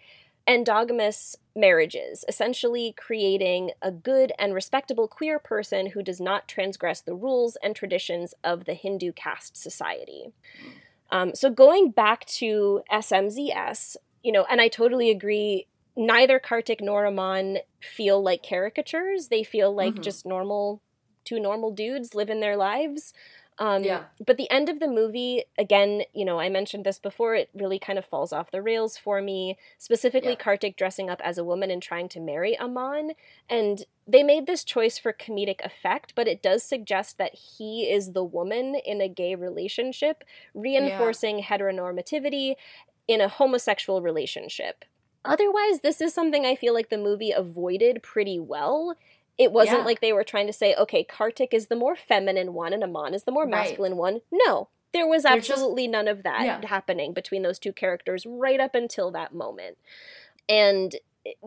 endogamous marriages, essentially creating a good and respectable queer person who does not transgress the rules and traditions of the Hindu caste society. Um, so going back to SMZS, you know, and I totally agree. Neither Kartik nor Aman feel like caricatures. They feel like Mhm. just normal, two normal dudes living their lives. Um, Yeah. But the end of the movie, again, you know, I mentioned this before, it really kind of falls off the rails for me. Specifically, Yeah. Kartik dressing up as a woman and trying to marry Aman. And they made this choice for comedic effect, but it does suggest that he is the woman in a gay relationship, reinforcing heteronormativity in a homosexual relationship. Otherwise, this is something I feel like the movie avoided pretty well. It wasn't Yeah. like they were trying to say, okay, Kartik is the more feminine one and Aman is the more Right. masculine one. No, there was They're just- absolutely none of that Yeah. happening between those two characters right up until that moment. And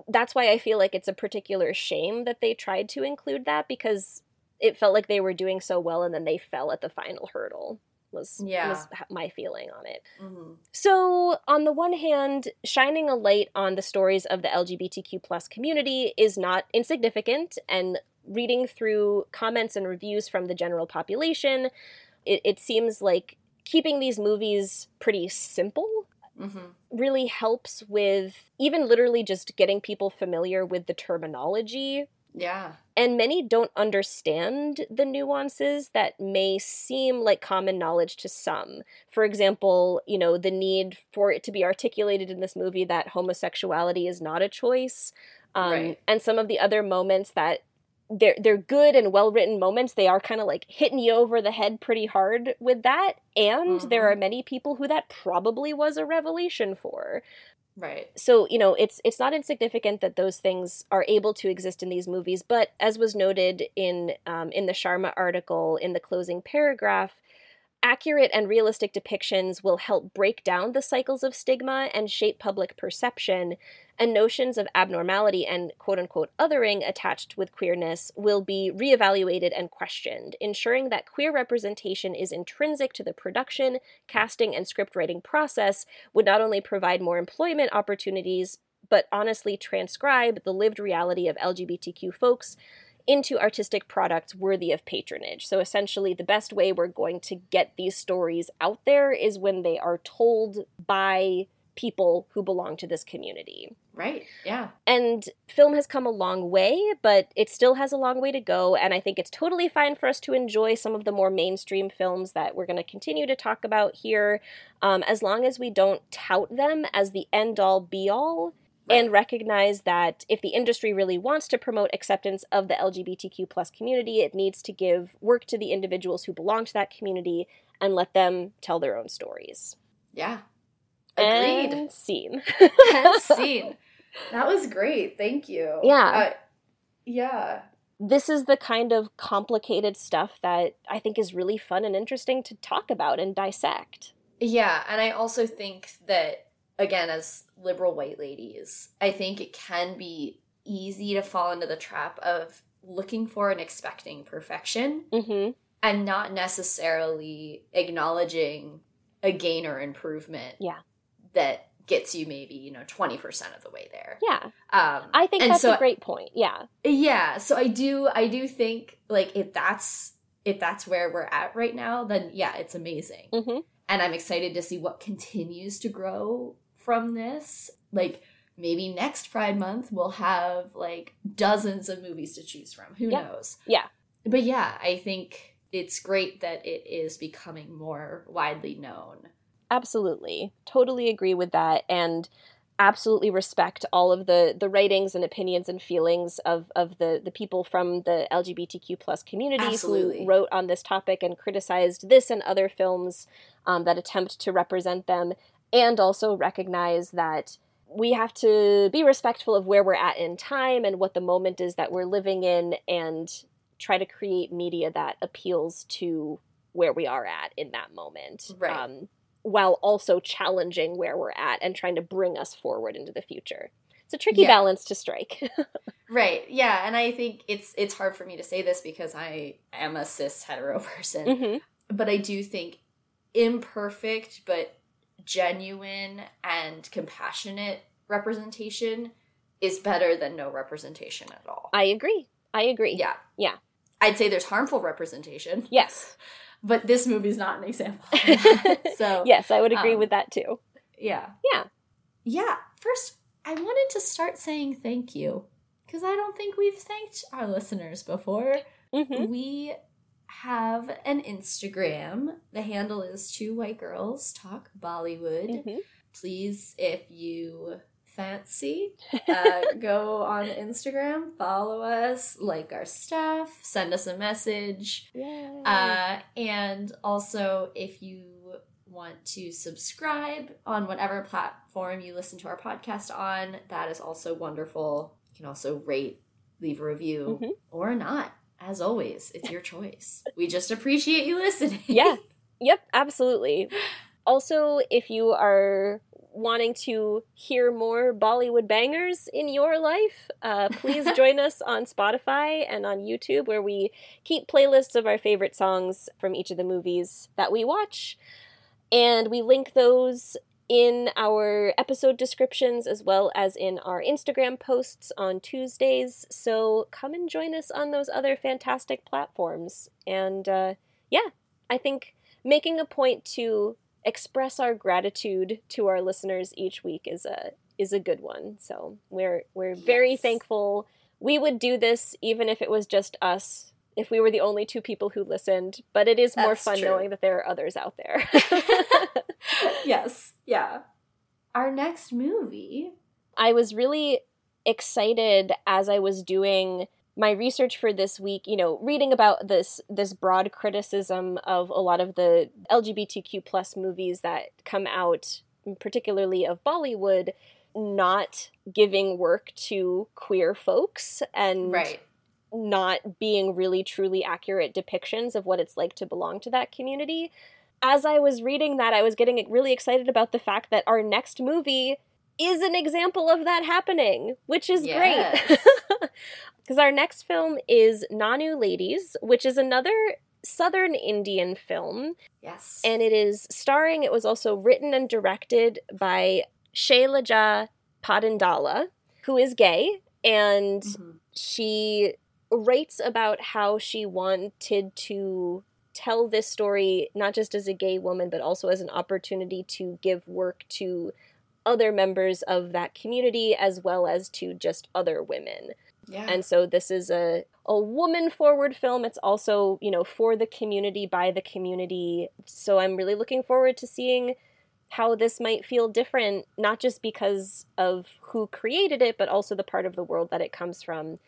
that's why I feel like it's a particular shame that they tried to include that because it felt like they were doing so well and then they fell at the final hurdle. Was Yeah. was my feeling on it. Mhm. So, on the one hand, shining a light on the stories of the LGBTQ plus community is not insignificant, and reading through comments and reviews from the general population, it, it seems like keeping these movies pretty simple Mhm. really helps with even literally just getting people familiar with the terminology Yeah. and many don't understand the nuances that may seem like common knowledge to some. For example, you know, the need for it to be articulated in this movie that homosexuality is not a choice. Um, Right. And some of the other moments that they're, they're good and well written moments, they are kind of like hitting you over the head pretty hard with that. And there Mhm. are many people who that probably was a revelation for Right. so you know it's it's not insignificant that those things are able to exist in these movies but as was noted in um, in the sharma article in the closing paragraph Accurate and realistic depictions will help break down the cycles of stigma and shape public perception, and notions of abnormality and quote unquote othering attached with queerness will be reevaluated and questioned, ensuring that queer representation is intrinsic to the production, casting, and script writing process would not only provide more employment opportunities, but honestly transcribe the lived reality of LGBTQ folks into artistic products worthy of patronage. So essentially, the best way we're going to get these stories out there is when they are told by people who belong to this community. Right, yeah. And film has come a long way, but it still has a long way to go. And I think it's totally fine for us to enjoy some of the more mainstream films that we're going to continue to talk about here, um, as long as we don't tout them as the end all be all and recognize that if the industry really wants to promote acceptance of the lgbtq plus community it needs to give work to the individuals who belong to that community and let them tell their own stories. Yeah. Agreed. and scene. And scene. That was great. Thank you. Yeah. Uh, yeah. This is the kind of complicated stuff that i think is really fun and interesting to talk about and dissect. Yeah and i also think that again, as liberal white ladies, I think it can be easy to fall into the trap of looking for and expecting perfection mm-hmm. and not necessarily acknowledging a gain or improvement. Yeah. That gets you maybe, you know, 20% of the way there. Yeah. Um, I think that's so, a great point. Yeah. Yeah. So I do, I do think like if that's, if that's where we're at right now, then yeah, it's amazing. Mm-hmm. And I'm excited to see what continues to grow from this. Like maybe next Pride Month we'll have like dozens of movies to choose from. Who yeah. knows? Yeah. But yeah, I think it's great that it is becoming more widely known. Absolutely. Totally agree with that and absolutely respect all of the the writings and opinions and feelings of of the the people from the LGBTQ plus community absolutely. who wrote on this topic and criticized this and other films um, that attempt to represent them and also recognize that we have to be respectful of where we're at in time and what the moment is that we're living in and try to create media that appeals to where we are at in that moment right. um, while also challenging where we're at and trying to bring us forward into the future it's a tricky yeah. balance to strike right yeah and i think it's it's hard for me to say this because i am a cis hetero person mm-hmm. but i do think imperfect but genuine and compassionate representation is better than no representation at all. I agree. I agree. Yeah. Yeah. I'd say there's harmful representation. Yes. But this movie's not an example. so Yes, I would agree um, with that too. Yeah. Yeah. Yeah. First, I wanted to start saying thank you because I don't think we've thanked our listeners before. Mm-hmm. We have an Instagram. The handle is Two White Girls Talk Bollywood. Mm-hmm. Please, if you fancy, uh, go on Instagram, follow us, like our stuff, send us a message. Uh, and also, if you want to subscribe on whatever platform you listen to our podcast on, that is also wonderful. You can also rate, leave a review, Mhm. or not. As always, it's your choice. We just appreciate you listening. yeah. Yep, absolutely. Also, if you are wanting to hear more Bollywood bangers in your life, uh, please join us on Spotify and on YouTube, where we keep playlists of our favorite songs from each of the movies that we watch. And we link those in our episode descriptions as well as in our Instagram posts on Tuesdays. So come and join us on those other fantastic platforms. And uh, yeah, I think making a point to express our gratitude to our listeners each week is a is a good one. So we're we're very Yes. thankful. We would do this even if it was just us, if we were the only two people who listened, but it is more That's fun true. knowing that there are others out there. yes. Yeah. Our next movie. I was really excited as I was doing my research for this week, you know, reading about this this broad criticism of a lot of the LGBTQ plus movies that come out, particularly of Bollywood, not giving work to queer folks and Right. Not being really truly accurate depictions of what it's like to belong to that community. as I was reading that, I was getting really excited about the fact that our next movie is an example of that happening, which is Yes. great. Because our next film is Naanu Ladies, which is another Southern Indian film, yes. and it is starring, it was also written and directed by Shailaja Padindala, who is gay, and Mhm. she writes about how she wanted to tell this story not just as a gay woman but also as an opportunity to give work to other members of that community as well as to just other women. yeah. And so this is a a woman forward film. It's also, you know, for the community by the community. So I'm really looking forward to seeing how this might feel different not just because of who created it but also the part of the world that it comes from.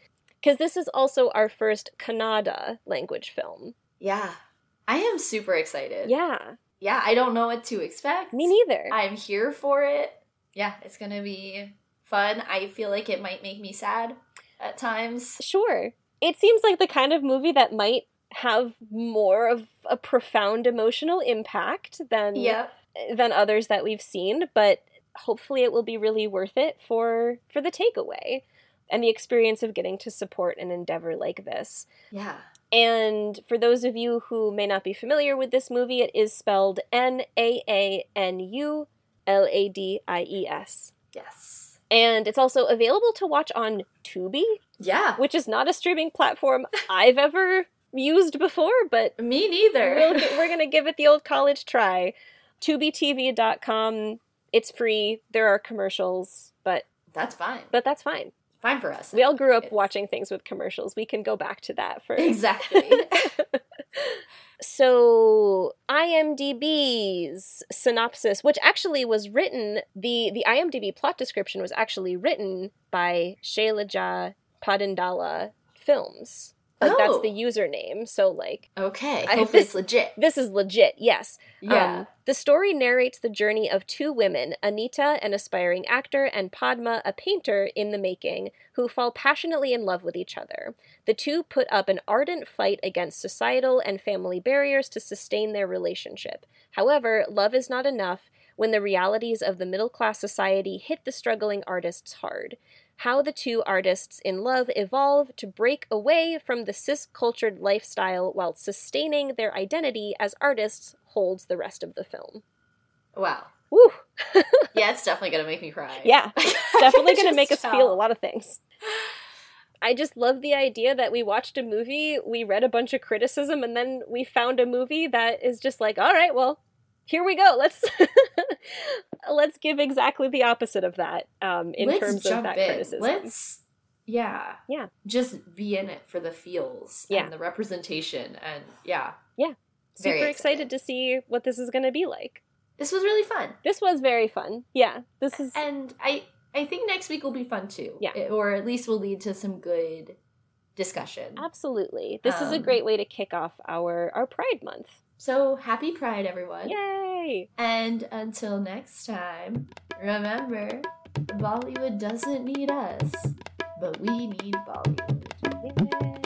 Cuz this is also our first Kannada language film. yeah. I am super excited. Yeah, Yeah, I don't know what to expect. me neither. I'm here for it. Yeah, it's gonna be fun. I feel like it might make me sad at times. Sure. It seems like the kind of movie that might have more of a profound emotional impact than Yep. than others that we've seen, but hopefully it will be really worth it for for the takeaway and the experience of getting to support an endeavor like this. Yeah. And for those of you who may not be familiar with this movie, it is spelled N A A N U L A D I E S. Yes. And it's also available to watch on Tubi, Yeah. which is not a streaming platform I've ever used before, but Me neither. we'll, we're going to give it the old college try. TubiTV.com. It's free. There are commercials, but That's fine. but that's fine. Fine for us. We all grew up It's- watching things with commercials. We can go back to that for Exactly. so IMDb's synopsis, which actually was written, the the IMDb plot description was actually written by Shailaja Padindala Films. Like that's Oh. the username. So like okay. I- Hopefully this- it's legit. this is legit. Yes. Yeah. Um, the story narrates the journey of two women, Anita, an aspiring actor, and Padma, a painter in the making, who fall passionately in love with each other. The two put up an ardent fight against societal and family barriers to sustain their relationship. However, love is not enough when the realities of the middle class society hit the struggling artists hard. How the two artists in love evolve to break away from the cis cultured lifestyle while sustaining their identity as artists holds the rest of the film. wow. Woo! Yeah, it's definitely gonna make me cry. Yeah, definitely going to make us feel a lot of things. I just love the idea that we watched a movie, we read a bunch of criticism, and then we found a movie that is just like, all right, well, here we go. Let's let's give exactly the opposite of that um, in Let's terms of that in. criticism. Let's yeah. Yeah. Just be in it for the feels Yeah. and the representation and yeah. Yeah super excited excited. to see what this is going to be like. This was really fun. This was very fun. Yeah, this is And I I think next week will be fun too. Yeah. It- or at least will lead to some good discussion. absolutely. This is a Um, great way to kick off our our Pride month. So happy Pride everyone. Yay! And until next time, remember, Bollywood doesn't need us, but we need Bollywood. Yay!